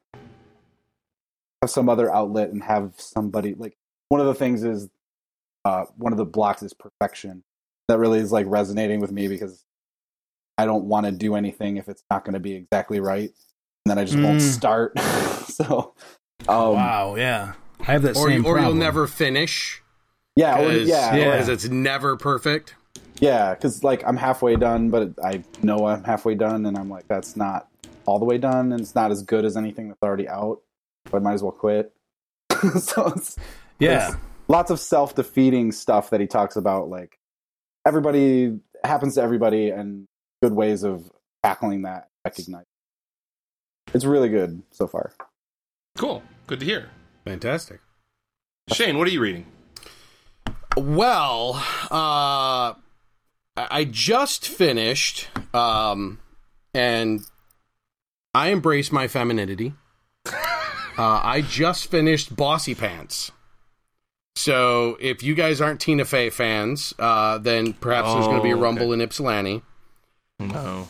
have some other outlet and have somebody like one of the things is uh one of the blocks is perfection. That really is like resonating with me because I don't want to do anything if it's not going to be exactly right. And then I just won't Mm. start. *laughs* so um wow, yeah, I have that Or, same or you'll never finish yeah, or, because yeah, yeah. it's never perfect. Yeah, because like I'm halfway done, but I know I'm halfway done, and I'm like, that's not all the way done, and it's not as good as anything that's already out. So I might as well quit. *laughs* so it's, Yeah, it's lots of self defeating stuff that he talks about. Like everybody happens to everybody, and good ways of tackling that. Recognize. It's really good so far. Cool, good to hear. Fantastic. Shane, what are you reading? Well, uh, I I just finished, um, and I embrace my femininity. *laughs* Uh, I just finished Bossy Pants. So if you guys aren't Tina Fey fans, uh, then perhaps there's going to be a Oh, rumble in Ypsilanti. No.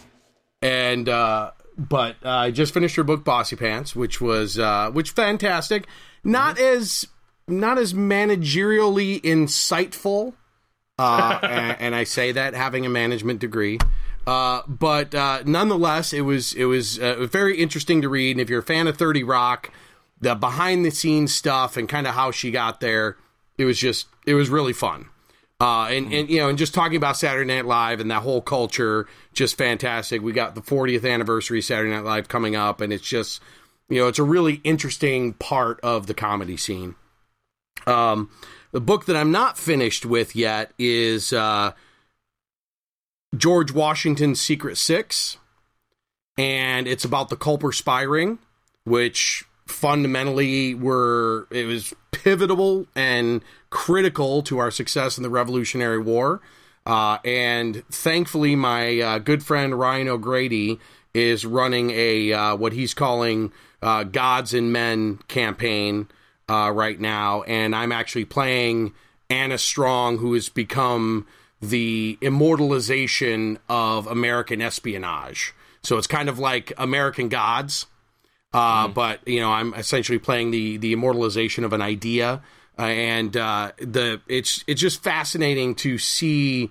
and uh, but uh, I just finished her book Bossy Pants, which was uh, which fantastic. Not as not as managerially insightful, uh, *laughs* and, and I say that having a management degree. Uh, but uh, nonetheless, it was it was uh, very interesting to read. And if you're a fan of Thirty Rock, the behind the scenes stuff and kind of how she got there, it was just it was really fun. Uh, and, and you know, and just talking about Saturday Night Live and that whole culture, just fantastic. We got the 40th anniversary Saturday Night Live coming up, and it's just, you know, it's a really interesting part of the comedy scene. Um, the book that I'm not finished with yet is uh, George Washington's Secret Six, and it's about the Culper spy ring, which fundamentally were it was pivotal and critical to our success in the Revolutionary War. Uh, and thankfully, my uh, good friend Ryan O'Grady is running a uh, what he's calling uh, "Gods and Men" campaign uh, right now, and I'm actually playing Anna Strong, who has become the immortalization of American espionage. So it's kind of like American Gods, uh, but you know I'm essentially playing the the immortalization of an idea, uh, and uh, the it's it's just fascinating to see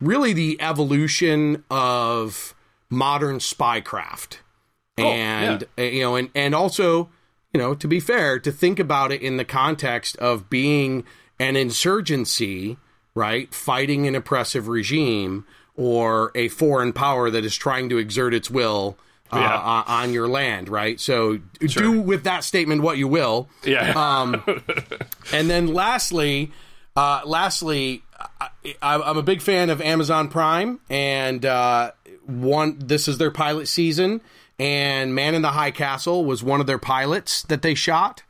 really the evolution of modern spycraft, and uh, you know, and and also you know to be fair to think about it in the context of being an insurgency, right, fighting an oppressive regime or a foreign power that is trying to exert its will uh, Yeah. on- on your land, right? So Sure. do with that statement what you will. Yeah. Um, *laughs* and then lastly, uh, lastly, I, I'm a big fan of Amazon Prime, and uh, one this is their pilot season, and Man in the High Castle was one of their pilots that they shot,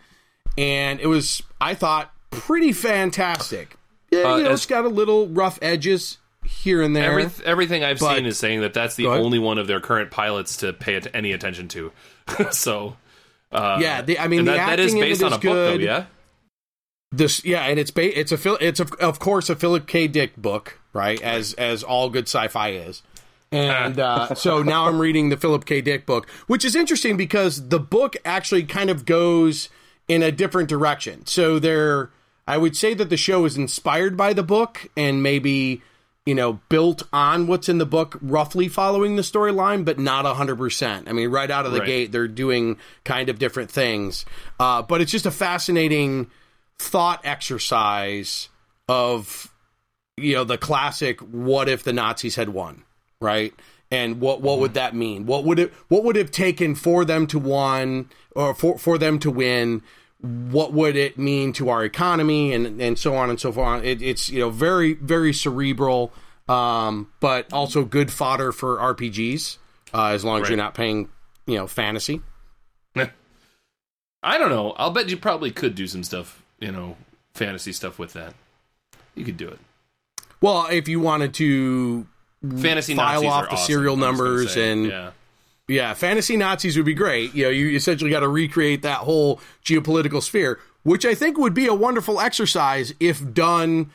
and it was I thought pretty fantastic. Yeah, Uh, you know, it's got a little rough edges here and there. Every, everything I've But- seen is saying that that's the only one of their current pilots to pay any attention to. *laughs* so, uh, yeah, the, I mean the that, that is based on is a book, though. good. Yeah. This yeah, and it's ba- it's a it's a, of course a Philip K. Dick book, right? As as all good sci-fi is. And uh, so now I'm reading the Philip K. Dick book, which is interesting because the book actually kind of goes in a different direction. So there, I would say that the show is inspired by the book and maybe you know built on what's in the book, roughly following the storyline, but not hundred percent. I mean, right out of the Right. gate, they're doing kind of different things. Uh, but it's just a fascinating thought exercise of you know the classic what if the nazis had won right and what what would that mean what would it what would it have taken for them to won or for for them to win what would it mean to our economy and and so on and so forth it, it's you know very very cerebral um but also good fodder for rpgs uh, as long as you're not paying you know fantasy I don't know. I'll bet you probably could do some stuff, you know, fantasy stuff with that. You could do it. well if you wanted to Fantasy file Nazis off the awesome, serial I was gonna numbers and yeah. Yeah, fantasy Nazis would be great. You know, you essentially got to recreate that whole geopolitical sphere, which I think would be a wonderful exercise if done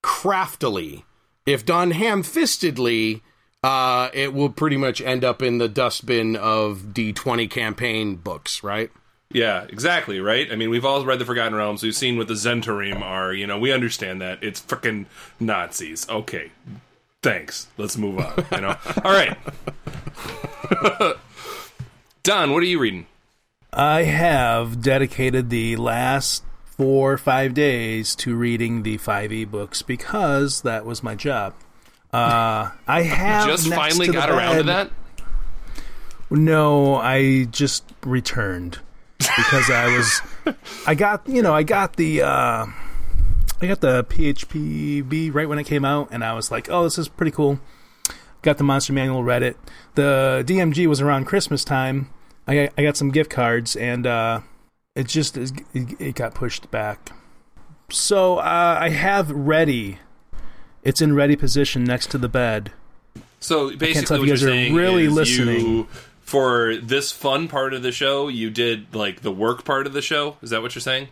craftily. If done ham-fistedly, uh, it will pretty much end up in the dustbin of D20 campaign books, right? Yeah, exactly, right? I mean, we've all read The Forgotten Realms. We've seen what the Zentarim are. You know, we understand that. It's freaking Nazis. Okay. Thanks. Let's move on, you know? *laughs* all right. *laughs* Don, what are you reading? I have dedicated the last four or five days to reading the five ebooks because that was my job. Uh, I have Just finally got around to that? No, I just returned because I was, I got you know I got the uh, I got the PHPB right when it came out, and I was like, oh, this is pretty cool. Got the Monster Manual, read it. The DMG was around Christmas time. I got, I got some gift cards, and uh, it just it, it got pushed back. So uh, I have ready. It's in ready position next to the bed. So basically, what you you're guys are saying really is listening. you, for this fun part of the show, you did like the work part of the show. Is that what you're saying?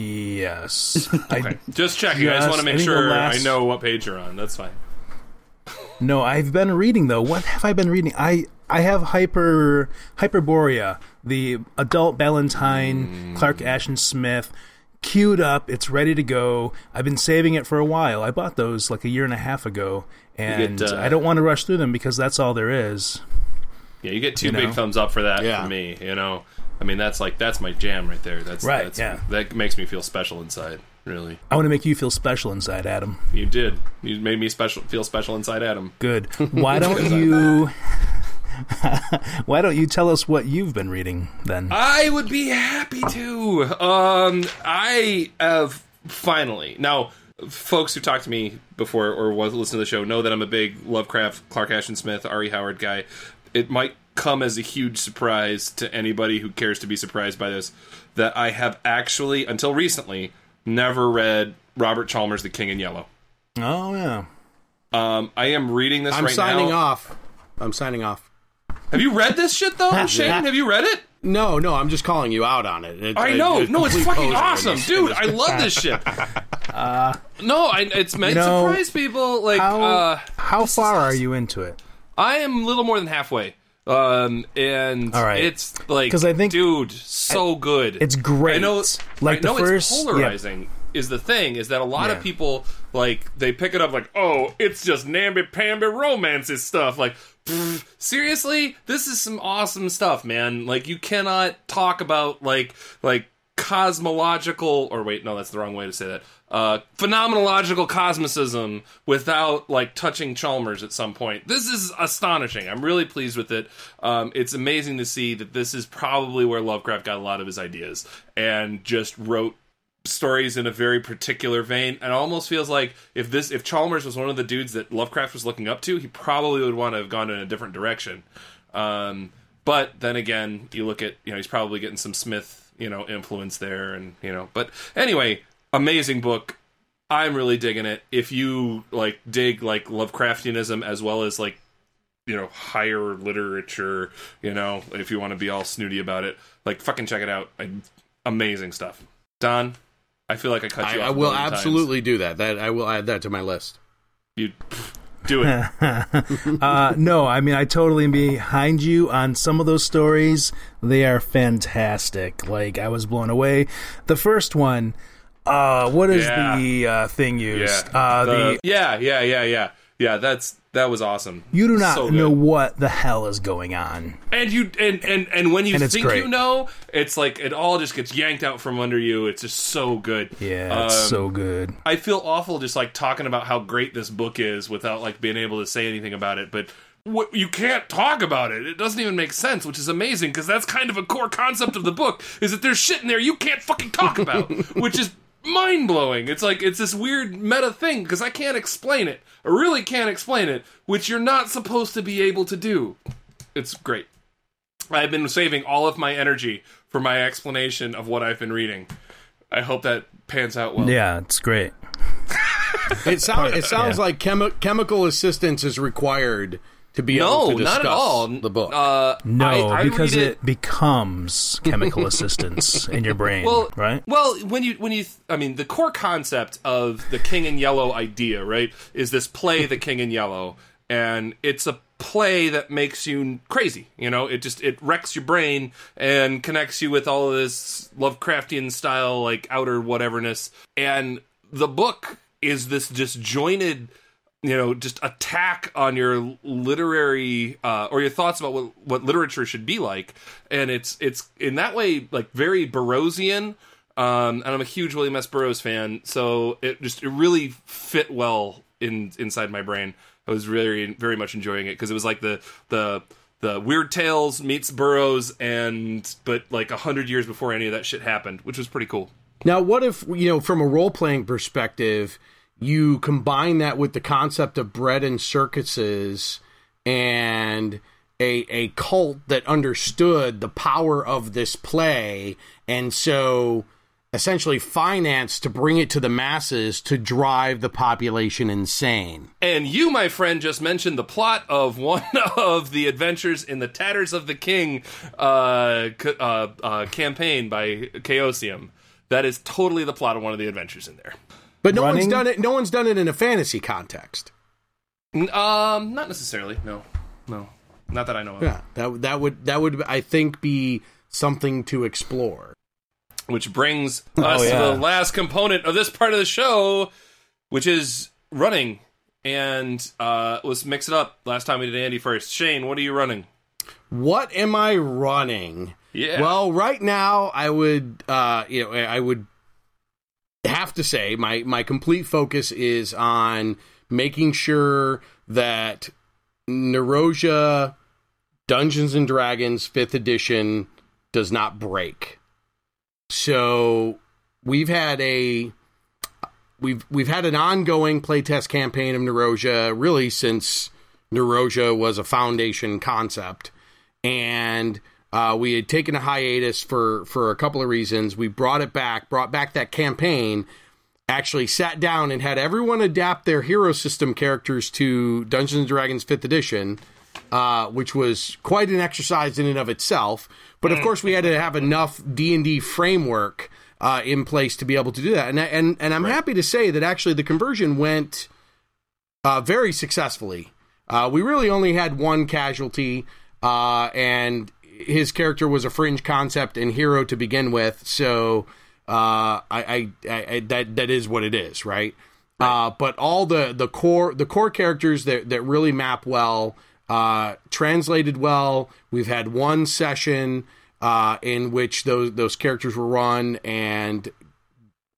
Yes. *laughs* I, Just checking. I just want to make think the sure last- I know what page you're on. That's fine. No, I've been reading though. What have I been reading? I I have Hyper Hyperborea, the adult Valentine, Clark Ashton Smith, queued up. It's ready to go. I've been saving it for a while. I bought those like a year and a half ago, and get, uh, I don't want to rush through them because that's all there is. Yeah, you get two You big know? thumbs up for that Yeah. for me. You know, I mean that's like that's my jam right there. That's Right, That's, yeah. That makes me feel special inside. Really, I want to make you feel special inside, Adam. you did. You made me special. Feel special inside, Adam. Good. *laughs* Why don't you? *laughs* Why don't you tell us what you've been reading then? I would be happy to. Um, I have finally now. Folks who talked to me before or was listen to the show know that I'm a big Lovecraft, Clark Ashton Smith, Ari Howard guy. It might come as a huge surprise to anybody who cares to be surprised by this that I have actually, until recently, never read Robert Chambers' The King in Yellow. oh yeah. Um, I am reading this I'm right signing now. off. I'm signing off. Have you read this shit though, *laughs* Shane? Have you read it? No, no, I'm just calling you out on it. It- I it- know. it's no, it's fucking awesome, this- dude. I love this shit. *laughs* no, I, it's meant You to know, surprise people. Like, How uh, how far are you into it? I am a little more than halfway. Um, and All right. it's like, 'Cause I think- dude, so good. It's great. I know, like I know the first it's yeah. polarizing. Is the thing is that a lot Yeah. of people like they pick it up like, oh, it's just namby pamby romances stuff. Like, seriously, this is some awesome stuff, man. Like, you cannot talk about like like cosmological or wait no that's the wrong way to say that. Uh phenomenological cosmicism without like touching Chambers at some point. This is astonishing. I'm really pleased with it. Um it's amazing to see that this is probably where lovecraft got a lot of his ideas and just wrote stories in a very particular vein. And almost feels like if this if Chambers was one of the dudes that lovecraft was looking up to he probably would want to have gone in a different direction. Um but then again you look at you know he's probably getting some smith you know influence there and you know but anyway amazing book i'm really digging it if you like dig like lovecraftianism as well as like you know higher literature you know if you want to be all snooty about it like fucking check it out I, amazing stuff don i feel like i cut I, you off I will million times. absolutely do that. That I will add that to my list. you do it *laughs* uh, no, I mean I totally am behind you on some of those stories. They are fantastic. Like I was blown away. The first one, uh, what is Yeah. the uh, thing used? yeah Uh, The- the, yeah yeah yeah yeah yeah that's that was awesome. You do not So know what the hell is going on. and you and and and when you And think you know it's like it all just gets yanked out from under you. It's just so good. Yeah, it's Um, so good. i feel awful just like talking about how great this book is without like being able to say anything about it but what, you can't talk about it. It doesn't even make sense which is amazing because that's kind of a core concept of the book is that there's shit in there you can't fucking talk about *laughs* which is mind-blowing it's like it's this weird meta thing because i can't explain it i really can't explain it which you're not supposed to be able to do it's great I've been saving all of my energy for my explanation of what I've been reading. I hope that pans out well. Yeah, it's great. *laughs* It *laughs* sounds it sounds like chemi- chemical assistance is required to be No, able to discuss not at all. the book. Uh, No, I- I because read it, becomes *laughs* chemical assistance in your brain, well, right? Well, when you when you, I mean, the core concept of the King in Yellow idea, right, is this play, The King in Yellow, and it's a play that makes you crazy. You know, it just it wrecks your brain and connects you with all of this Lovecraftian style, like outer whateverness. And the book is this disjointed you know just attack on your literary uh, or your thoughts about what, what literature should be like. And it's it's in that way like very burroughsian um, and i'm a huge william s. Burroughs fan so it just it really fit well in inside my brain. I was really very much enjoying it because it was like the the the weird tales meets burroughs and but like a hundred years before any of that shit happened which was pretty cool. Now, what if you know, from a role playing perspective, you combine that with the concept of bread and circuses and a a cult that understood the power of this play, and so essentially financed to bring it to the masses to drive the population insane. And you, my friend, just mentioned the plot of one *laughs* of the adventures in the Tatters of the King uh, uh, uh, campaign by Chaosium. That is totally the plot of one of the adventures in there. But no Running- one's done it. No one's done it in a fantasy context. Um, not necessarily. No, no, not that I know of. Yeah, that that would that would I think be something to explore. Which brings *laughs* us yeah. to the last component of this part of the show, which is running. And uh, let's mix it up. Last time we did Andy first. Shane, what are you running? What am I running? Yeah. Well, right now I would uh you know I would have to say my my complete focus is on making sure that Nerosia Dungeons and Dragons 5th edition does not break. So we've had a we've we've had an ongoing playtest campaign of Nerosia really since Nerosia was a foundation concept, and uh, we had taken a hiatus for for a couple of reasons. We brought it back, brought back that campaign. Actually, sat down and had everyone adapt their hero system characters to Dungeons and Dragons Fifth Edition, uh, which was quite an exercise in and of itself. But of course, we had to have enough D and D framework uh, in place to be able to do that. And and and I'm happy to say that actually the conversion went uh, very successfully. Uh, we really only had one casualty, uh, and his character was a fringe concept and hero to begin with. So uh, I, I, I, that that is what it is, right? Uh, but all the the core the core characters that that really map well, uh, translated well. We've had one session uh, in which those those characters were run, and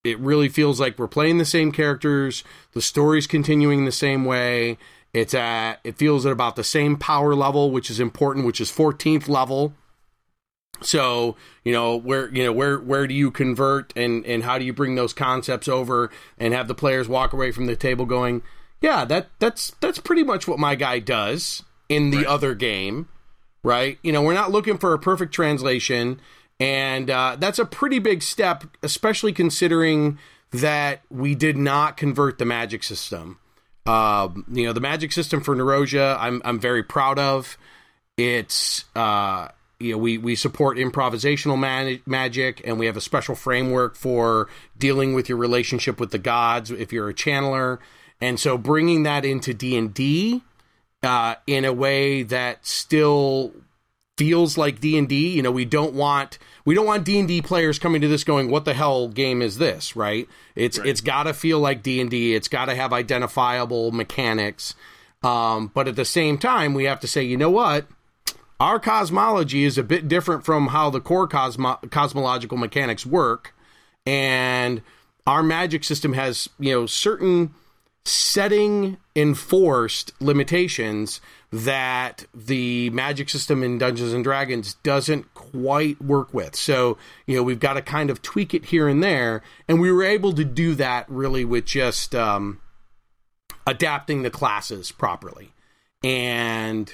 it really feels like we're playing the same characters. The story's continuing the same way. It's at it feels at about the same power level, which is important, which is 14th level. So you know where you know where where do you convert and and how do you bring those concepts over and have the players walk away from the table going, yeah, that that's that's pretty much what my guy does in the other game, right? You know, we're not looking for a perfect translation, and uh, that's a pretty big step, especially considering that we did not convert the magic system. Um, you know, the magic system for Nerosia, I'm I'm very proud of. It's uh, you know we we support improvisational man- magic, and we have a special framework for dealing with your relationship with the gods if you're a channeler. And so bringing that into D and D uh, in a way that still feels like D and D. You know, we don't want we don't want D and D players coming to this going, "What the hell game is this?" Right? It's it's got to feel like D and D. It's got to have identifiable mechanics. Um, but at the same time, we have to say, you know what? Our cosmology is a bit different from how the core cosmo- cosmological mechanics work, and our magic system has you know certain setting enforced limitations that the magic system in Dungeons and Dragons doesn't quite work with. So, you know, we've got to kind of tweak it here and there. And we were able to do that really with just um, adapting the classes properly. And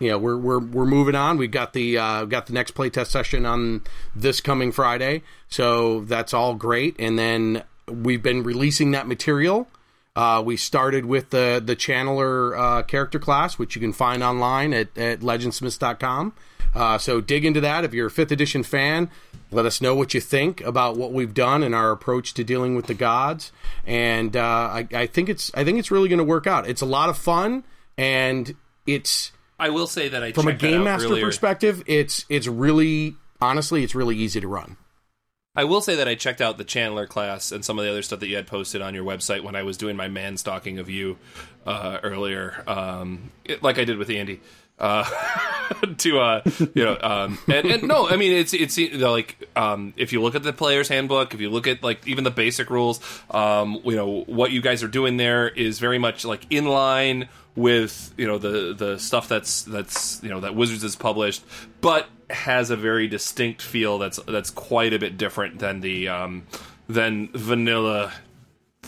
you know, we're we're we're moving on. We've got the uh, got the next playtest session on this coming Friday, so that's all great. And then we've been releasing that material. Uh, we started with the the channeler uh, character class, which you can find online at, at legendsmiths.com. Uh, so dig into that. If you're a fifth edition fan, let us know what you think about what we've done and our approach to dealing with the gods. And uh, I, I think it's I think it's really going to work out. It's a lot of fun, and it's I will say that I from a game master earlier. perspective, it's it's really honestly it's really easy to run. I will say that I checked out the channeler class and some of the other stuff that you had posted on your website when I was doing my man stalking of you uh, earlier, um, it- like I did with Andy. Uh, *laughs* to uh, you know, um, and, and no, I mean it's it's like um, if you look at the player's handbook, if you look at like even the basic rules, um, you know what you guys are doing there is very much like in line with you know the the stuff that's that's you know that Wizards has published, but has a very distinct feel that's that's quite a bit different than the um, than vanilla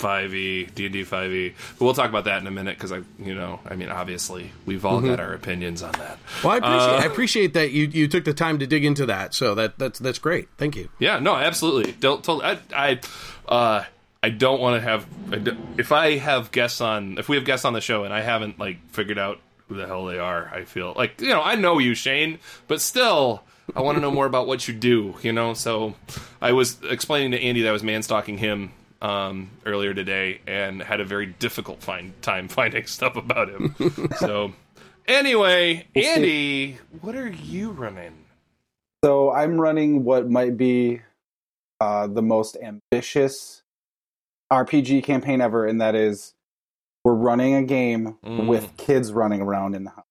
5e D&D 5e. But we'll talk about that in a minute because I you know I mean obviously we've all got our opinions on that. Well, I appreciate, Uh, I appreciate that you, you took the time to dig into that. So that that's that's great. Thank you. Yeah, no, absolutely. Don't totally. I, I, uh, I don't want to have. I If I have guests on, if we have guests on the show, and I haven't like figured out who the hell they are, I feel like you know I know you, Shane, but still. I want to know more about what you do, you know. So, I was explaining to Andy that I was man stalking him um, earlier today, and had a very difficult find time *laughs* finding stuff about him. *laughs* so, anyway, Andy, what are you running? So I'm running what might be uh, the most ambitious RPG campaign ever, and that is we're running a game Mm. with kids running around in the house.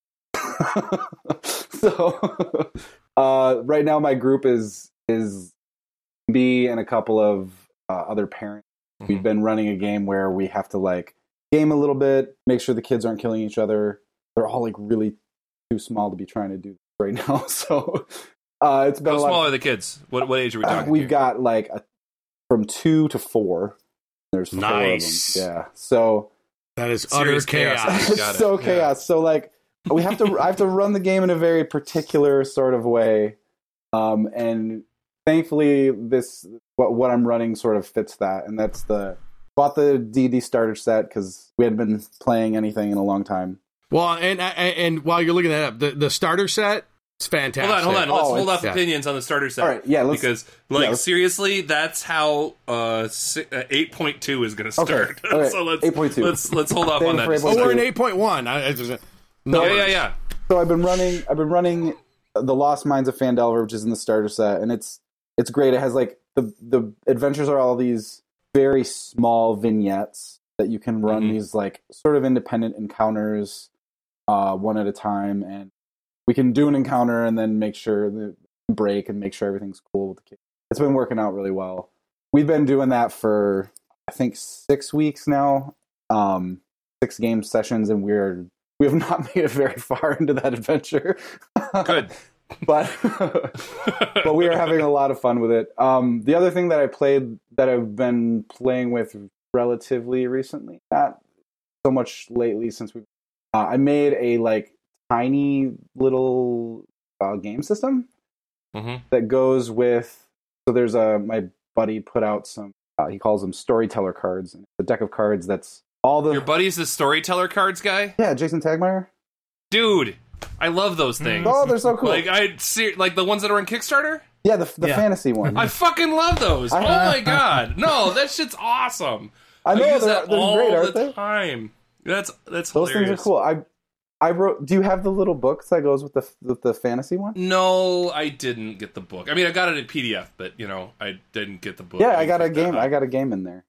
*laughs* so uh, right now, my group is is me and a couple of uh, other parents. We've Mhm. been running a game where we have to like game a little bit, make sure the kids aren't killing each other. They're all like really too small to be trying to do right now, *laughs* so. Uh, it's been How a lot small are the kids? What what age are we uh, talking? we've here? got like a, from two to four. There's four Nice. of them. Yeah. So That is utter chaos. chaos. *laughs* Got it. it's so Yeah. chaos. So like we have to I have to run the game in a very particular sort of way. Um and thankfully this what what I'm running sort of fits that and that's the bought the D&D starter set cuz we hadn't been playing anything in a long time. Well, and and, and while you're looking that up, the, the starter set is fantastic. Hold on, hold on. Let's Oh, hold off yeah. opinions on the starter set. All right, yeah, let's because like yeah, seriously, that's how uh, eight point two is going to start. okay, *laughs* so let's 8.2. let's let's hold off on that. for Oh, we're in eight point one. No, yeah, yeah, yeah. So I've been running. I've been running the Lost Mines of Phandelver, which is in the starter set, and it's it's great. It has like the the adventures are all these very small vignettes that you can run Mhm. these like sort of independent encounters, uh, one at a time, and we can do an encounter and then make sure that break and make sure everything's cool with the kids. It's been working out really well. We've been doing that for I think six weeks now, um, six game sessions, and we're we have not *laughs* made it very far into that adventure. Good. *laughs* but *laughs* but we are having a lot of fun with it. Um, the other thing that I played that I've been playing with relatively recently, not so much lately since we, uh, I made a like tiny little uh, game system hmm that goes with. So there's a my buddy put out some. Uh, he calls them storyteller cards. A deck of cards that's all the Your buddy's the storyteller cards guy, yeah Jason Tagmire. dude. I love those things. Oh, they're so cool. Like I see, like the ones that are on Kickstarter. yeah, the the Yeah. fantasy one. I fucking love those. I- oh my god, no, that shit's awesome. I know use they're, that they're all great, the aren't they? time. That's that's Those hilarious. things are cool. I I wrote. Do you have the little books that goes with the with the fantasy one? No, I didn't get the book. I mean, I got it in PDF, but you know, I didn't get the book. Yeah, I got a game. I got a game in there.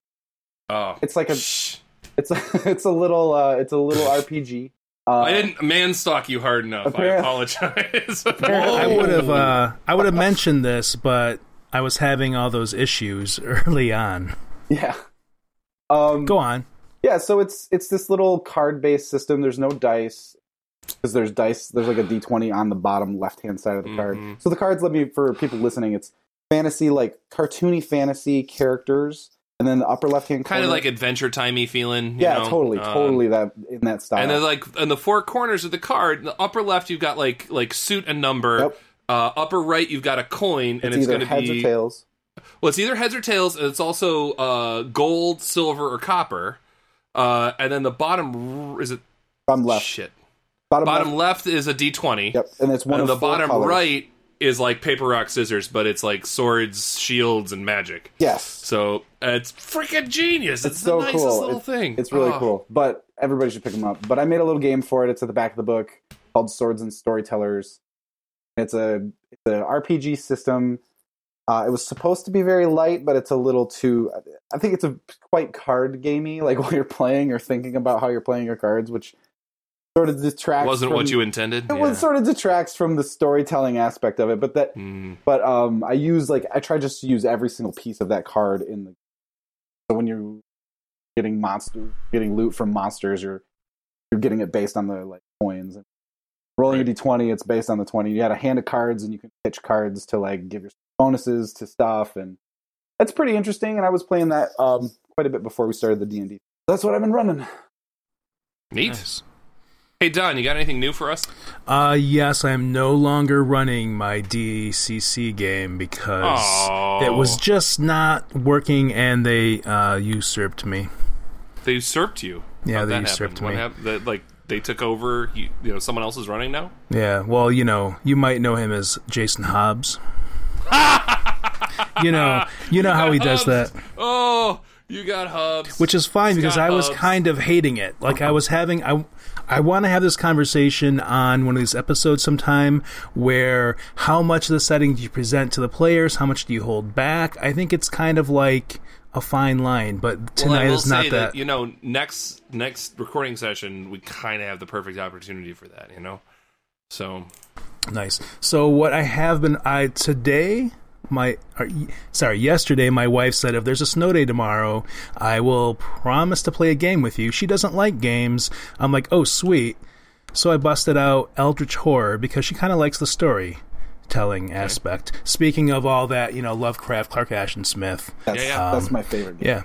Oh, It's like a Shh. it's a *laughs* it's a little uh it's a little *laughs* RPG. Uh, I didn't man stalk you hard enough. I apologize. *laughs* I would have uh, I would have mentioned this, but I was having all those issues *laughs* early on. Yeah. Um. Go on. Yeah. So it's it's this little card based system. There's no dice because there's dice. There's like a D twenty on the bottom left hand side of the card. Mhm. So the cards let me for people listening. It's fantasy like cartoony fantasy characters, and then the upper left hand kind of like adventure timey feeling. you yeah, know? totally, Um, totally that in that style. And then like in the four corners of the card, in the upper left you've got like like suit and number. Yep. Uh, upper right you've got a coin, and it's, it's, going to heads be or tails. well, it's either heads or tails, and it's also uh, gold, silver, or copper. Uh, and then the bottom r- is it Bottom left. shit. Bottom, Bottom left. left is a D twenty. Yep, and it's one and of the bottom colors. right is like paper rock scissors, but it's like swords, shields, and magic. Yes, So uh, it's freaking genius. It's, it's the nicest cool. little it's, thing. It's really Oh. cool. But everybody should pick them up. But I made a little game for it. It's at the back of the book called Swords and Storytellers. It's a it's an RPG system. Uh, it was supposed to be very light, but it's a little too. I think it's a quite card gamey, like *laughs* while you're playing or thinking about how you're playing your cards, which sort of detracts. Wasn't from, what you intended. It was sort of detracts from the storytelling aspect of it, but that Mm. but um i use like i try just to use every single piece of that card in the so when you're getting monster getting loot from monsters you're you're getting it based on the like coins and rolling a d20 it's based on the 20 you had a hand of cards and you can pitch cards to like give your bonuses to stuff and that's pretty interesting and i was playing that um quite a bit before we started the d&d that's what i've been running Neat. Nice. Hey Don, you got anything new for us? Uh, yes, I am no longer running my DCC game because Oh. it was just not working, and they uh, usurped me. They usurped you. Yeah, How'd they usurped happen? Me. happened? That, like they took over. You, you know, someone else is running now. Yeah, well, you know, you might know him as Jason Hobbs. you know, *laughs* you know how he does that. Oh, you got hubs. which is fine because Scott I was Hubs. kind of hating it. Like I was having I I want to have this conversation on one of these episodes sometime where how much of the setting do you present to the players, how much do you hold back? I think it's kind of like a fine line, but Well, tonight will is not say that. You know, next next recording session, we kind of have the perfect opportunity for that. You know, so Nice. So what I have been I today my or, sorry yesterday my wife said if there's a snow day tomorrow I will promise to play a game with you. She doesn't like games. I'm like oh sweet. So I busted out Eldritch Horror because she kind of likes the story telling aspect. Speaking of all that, you know, Lovecraft, Clark Ashton Smith. that's, yeah. that's um, my favorite game. Yeah.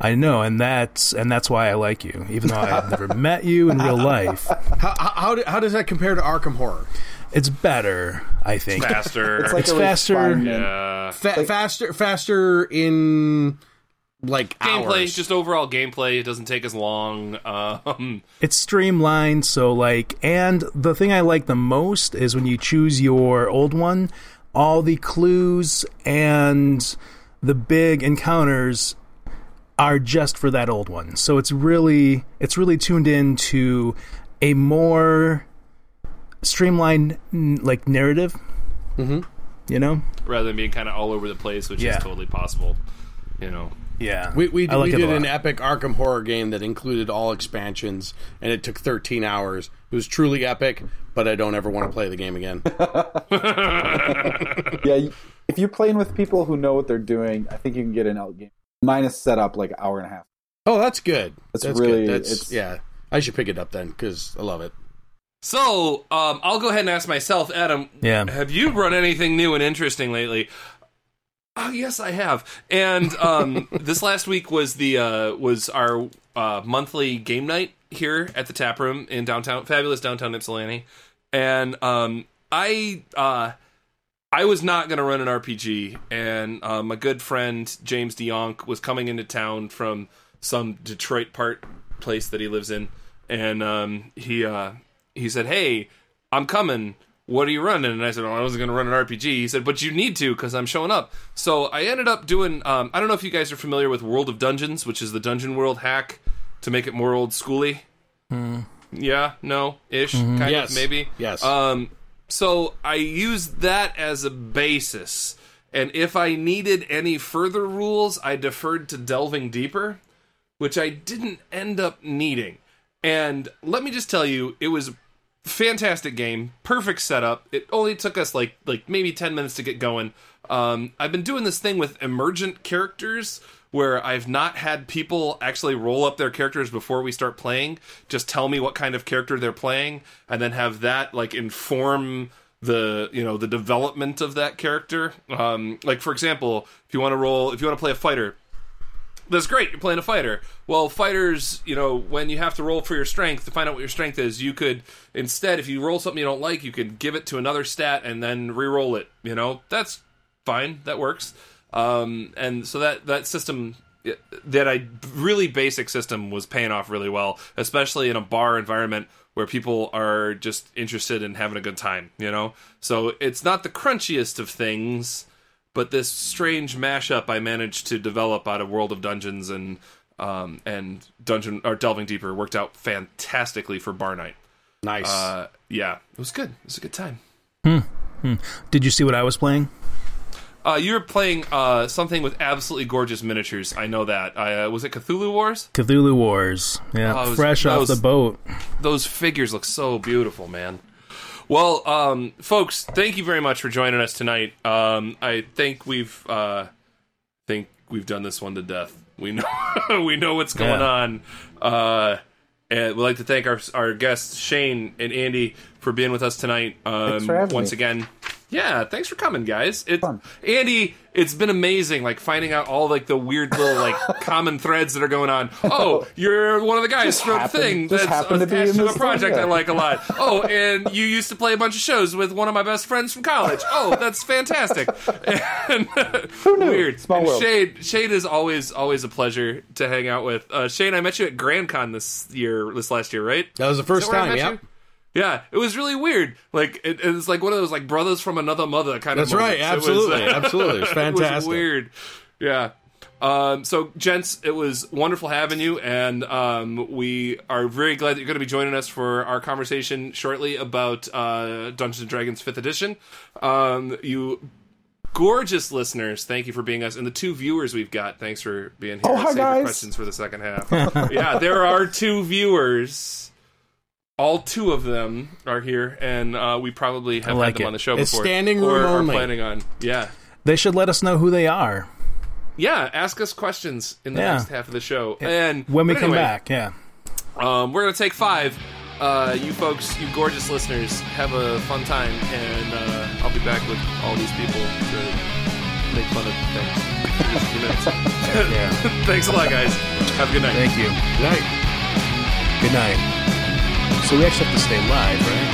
I know, and that's and that's why I like you, even though I've never *laughs* met you in real life. How, how, how, how does that compare to Arkham Horror? It's better, I think. faster. it's like It's faster. yeah. Fa- faster, faster in like Gameplay, hours. just overall gameplay. It doesn't take as long. Um, it's streamlined so like and the thing i like the most is when you choose your old one all the clues and the big encounters are just for that old one so it's really it's really tuned in to a more streamlined like narrative mm-hmm. you know rather than being kind of all over the place, which Yeah. is totally possible. You know, Yeah, We we, like we did an epic Arkham horror game that included all expansions, and it took 13 hours. It was truly epic, but I don't ever want to play the game again. *laughs* *laughs* Yeah, if you're playing with people who know what they're doing, I think you can get an out game. Minus setup like an hour and a half. oh, that's good. That's that's really- good. That's it's- yeah. I should pick it up then because I love it. So, um, I'll go ahead and ask myself, Adam. Yeah. Have you run anything new and interesting lately? Oh, yes, I have. And um, *laughs* this last week was the uh, was our uh, monthly game night here at the tap room in downtown, fabulous downtown Ypsilanti. And um, I uh, I was not going to run an RPG, and uh, my good friend James DeYonk was coming into town from some Detroit part place that he lives in, and um, he uh, he said, "Hey, I'm coming. What are you running?" And I said, "Oh, I wasn't going to run an RPG." He said, "But you need to because I'm showing up." So I ended up doing. Um, I don't know if you guys are familiar with World of Dungeons, which is the Dungeon World hack to make it more old schooly. Yeah, no, ish, kind Yes. of, maybe. Yes. Um, so I used that as a basis, and if I needed any further rules, I deferred to delving deeper, which I didn't end up needing. And let me just tell you, it was fantastic game, perfect setup. It only took us like like maybe ten minutes to get going. Um, I've been doing this thing with emergent characters where I've not had people actually roll up their characters before we start playing. Just tell me what kind of character they're playing, and then have that like inform the you know the development of that character. Um, like for example, if you want to roll, if you want to play a fighter, that's great. You're playing a fighter. Well, fighters, you know, when you have to roll for your strength to find out what your strength is, you could instead, if you roll something you don't like, you could give it to another stat and then re-roll it. You know, that's fine. That works. Um, and so that that system, that I really basic system was paying off really well, especially in a bar environment where people are just interested in having a good time. You know, so it's not the crunchiest of things but this strange mashup I managed to develop out of World of Dungeons and um, and Dungeon or Delving Deeper worked out fantastically for Bar Night. Nice. Uh, yeah, it was good. It was a good time. Did you see what I was playing? Uh, you were playing uh, something with absolutely gorgeous miniatures. I know that. Uh, was it Cthulhu Wars? Cthulhu Wars. Yeah, Oh, was- fresh that off was- the boat. Those figures look so beautiful, man. Well, um, folks, thank you very much for joining us tonight. Um, I think we've uh, think we've done this one to death. We know *laughs* we know what's going Yeah. on. Uh, and we'd like to thank our our guests Shane and Andy for being with us tonight. Um, Thanks for having once me. again. Yeah, thanks for coming, guys. It's Fun. Andy. It's been amazing, like finding out all like the weird little like *laughs* common threads that are going on. Oh, you're one of the guys from the thing that's happened to attached to a project yeah. I like a lot. *laughs* Oh, and you used to play a bunch of shows with one of my best friends from college. Oh, that's fantastic. *laughs* And, Who knew? Weird. Small And world. Shade, Shade is always always a pleasure to hang out with. Uh, Shane, I met you at Grand Con this year, this last year, right? that was the first Is that where I time. met Yeah. you? Yeah, it was really weird. Like it, it was like one of those like brothers from another mother kind That's of. That's right. moments. It was, Absolutely. *laughs* Absolutely. It's *laughs* it was fantastic. weird. Yeah. Um, so, gents, it was wonderful having you, and um, we are very glad that you're going to be joining us for our conversation shortly about uh, Dungeons and Dragons Fifth Edition. Um, you gorgeous listeners, thank you for being us, and the two viewers we've got, thanks for being here. Oh, hi, Save your guys. questions for the second half. *laughs* yeah, there are two viewers. All two of them are here, and uh, we probably have like had them it. on the show It's before. standing or room are only. planning on. Yeah, They should let us know who they are yeah. Ask us questions in the Yeah. next half of the show, and when we but come anyway, back. Yeah. Um, we're gonna take five. Uh, you folks, you gorgeous listeners, have a fun time, and uh, I'll be back with all these people to make fun of things. in just a few minutes. Yeah. *laughs* Thanks a lot, guys. Have a good night. Thank you. Night. Good night. So we actually have to stay live, right?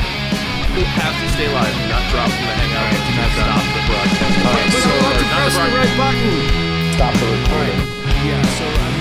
We have to stay live, not drop from the hangout, Alright, do not stop the broadcast. But I want to not press the right button. Stop the recording. Yeah. So I'm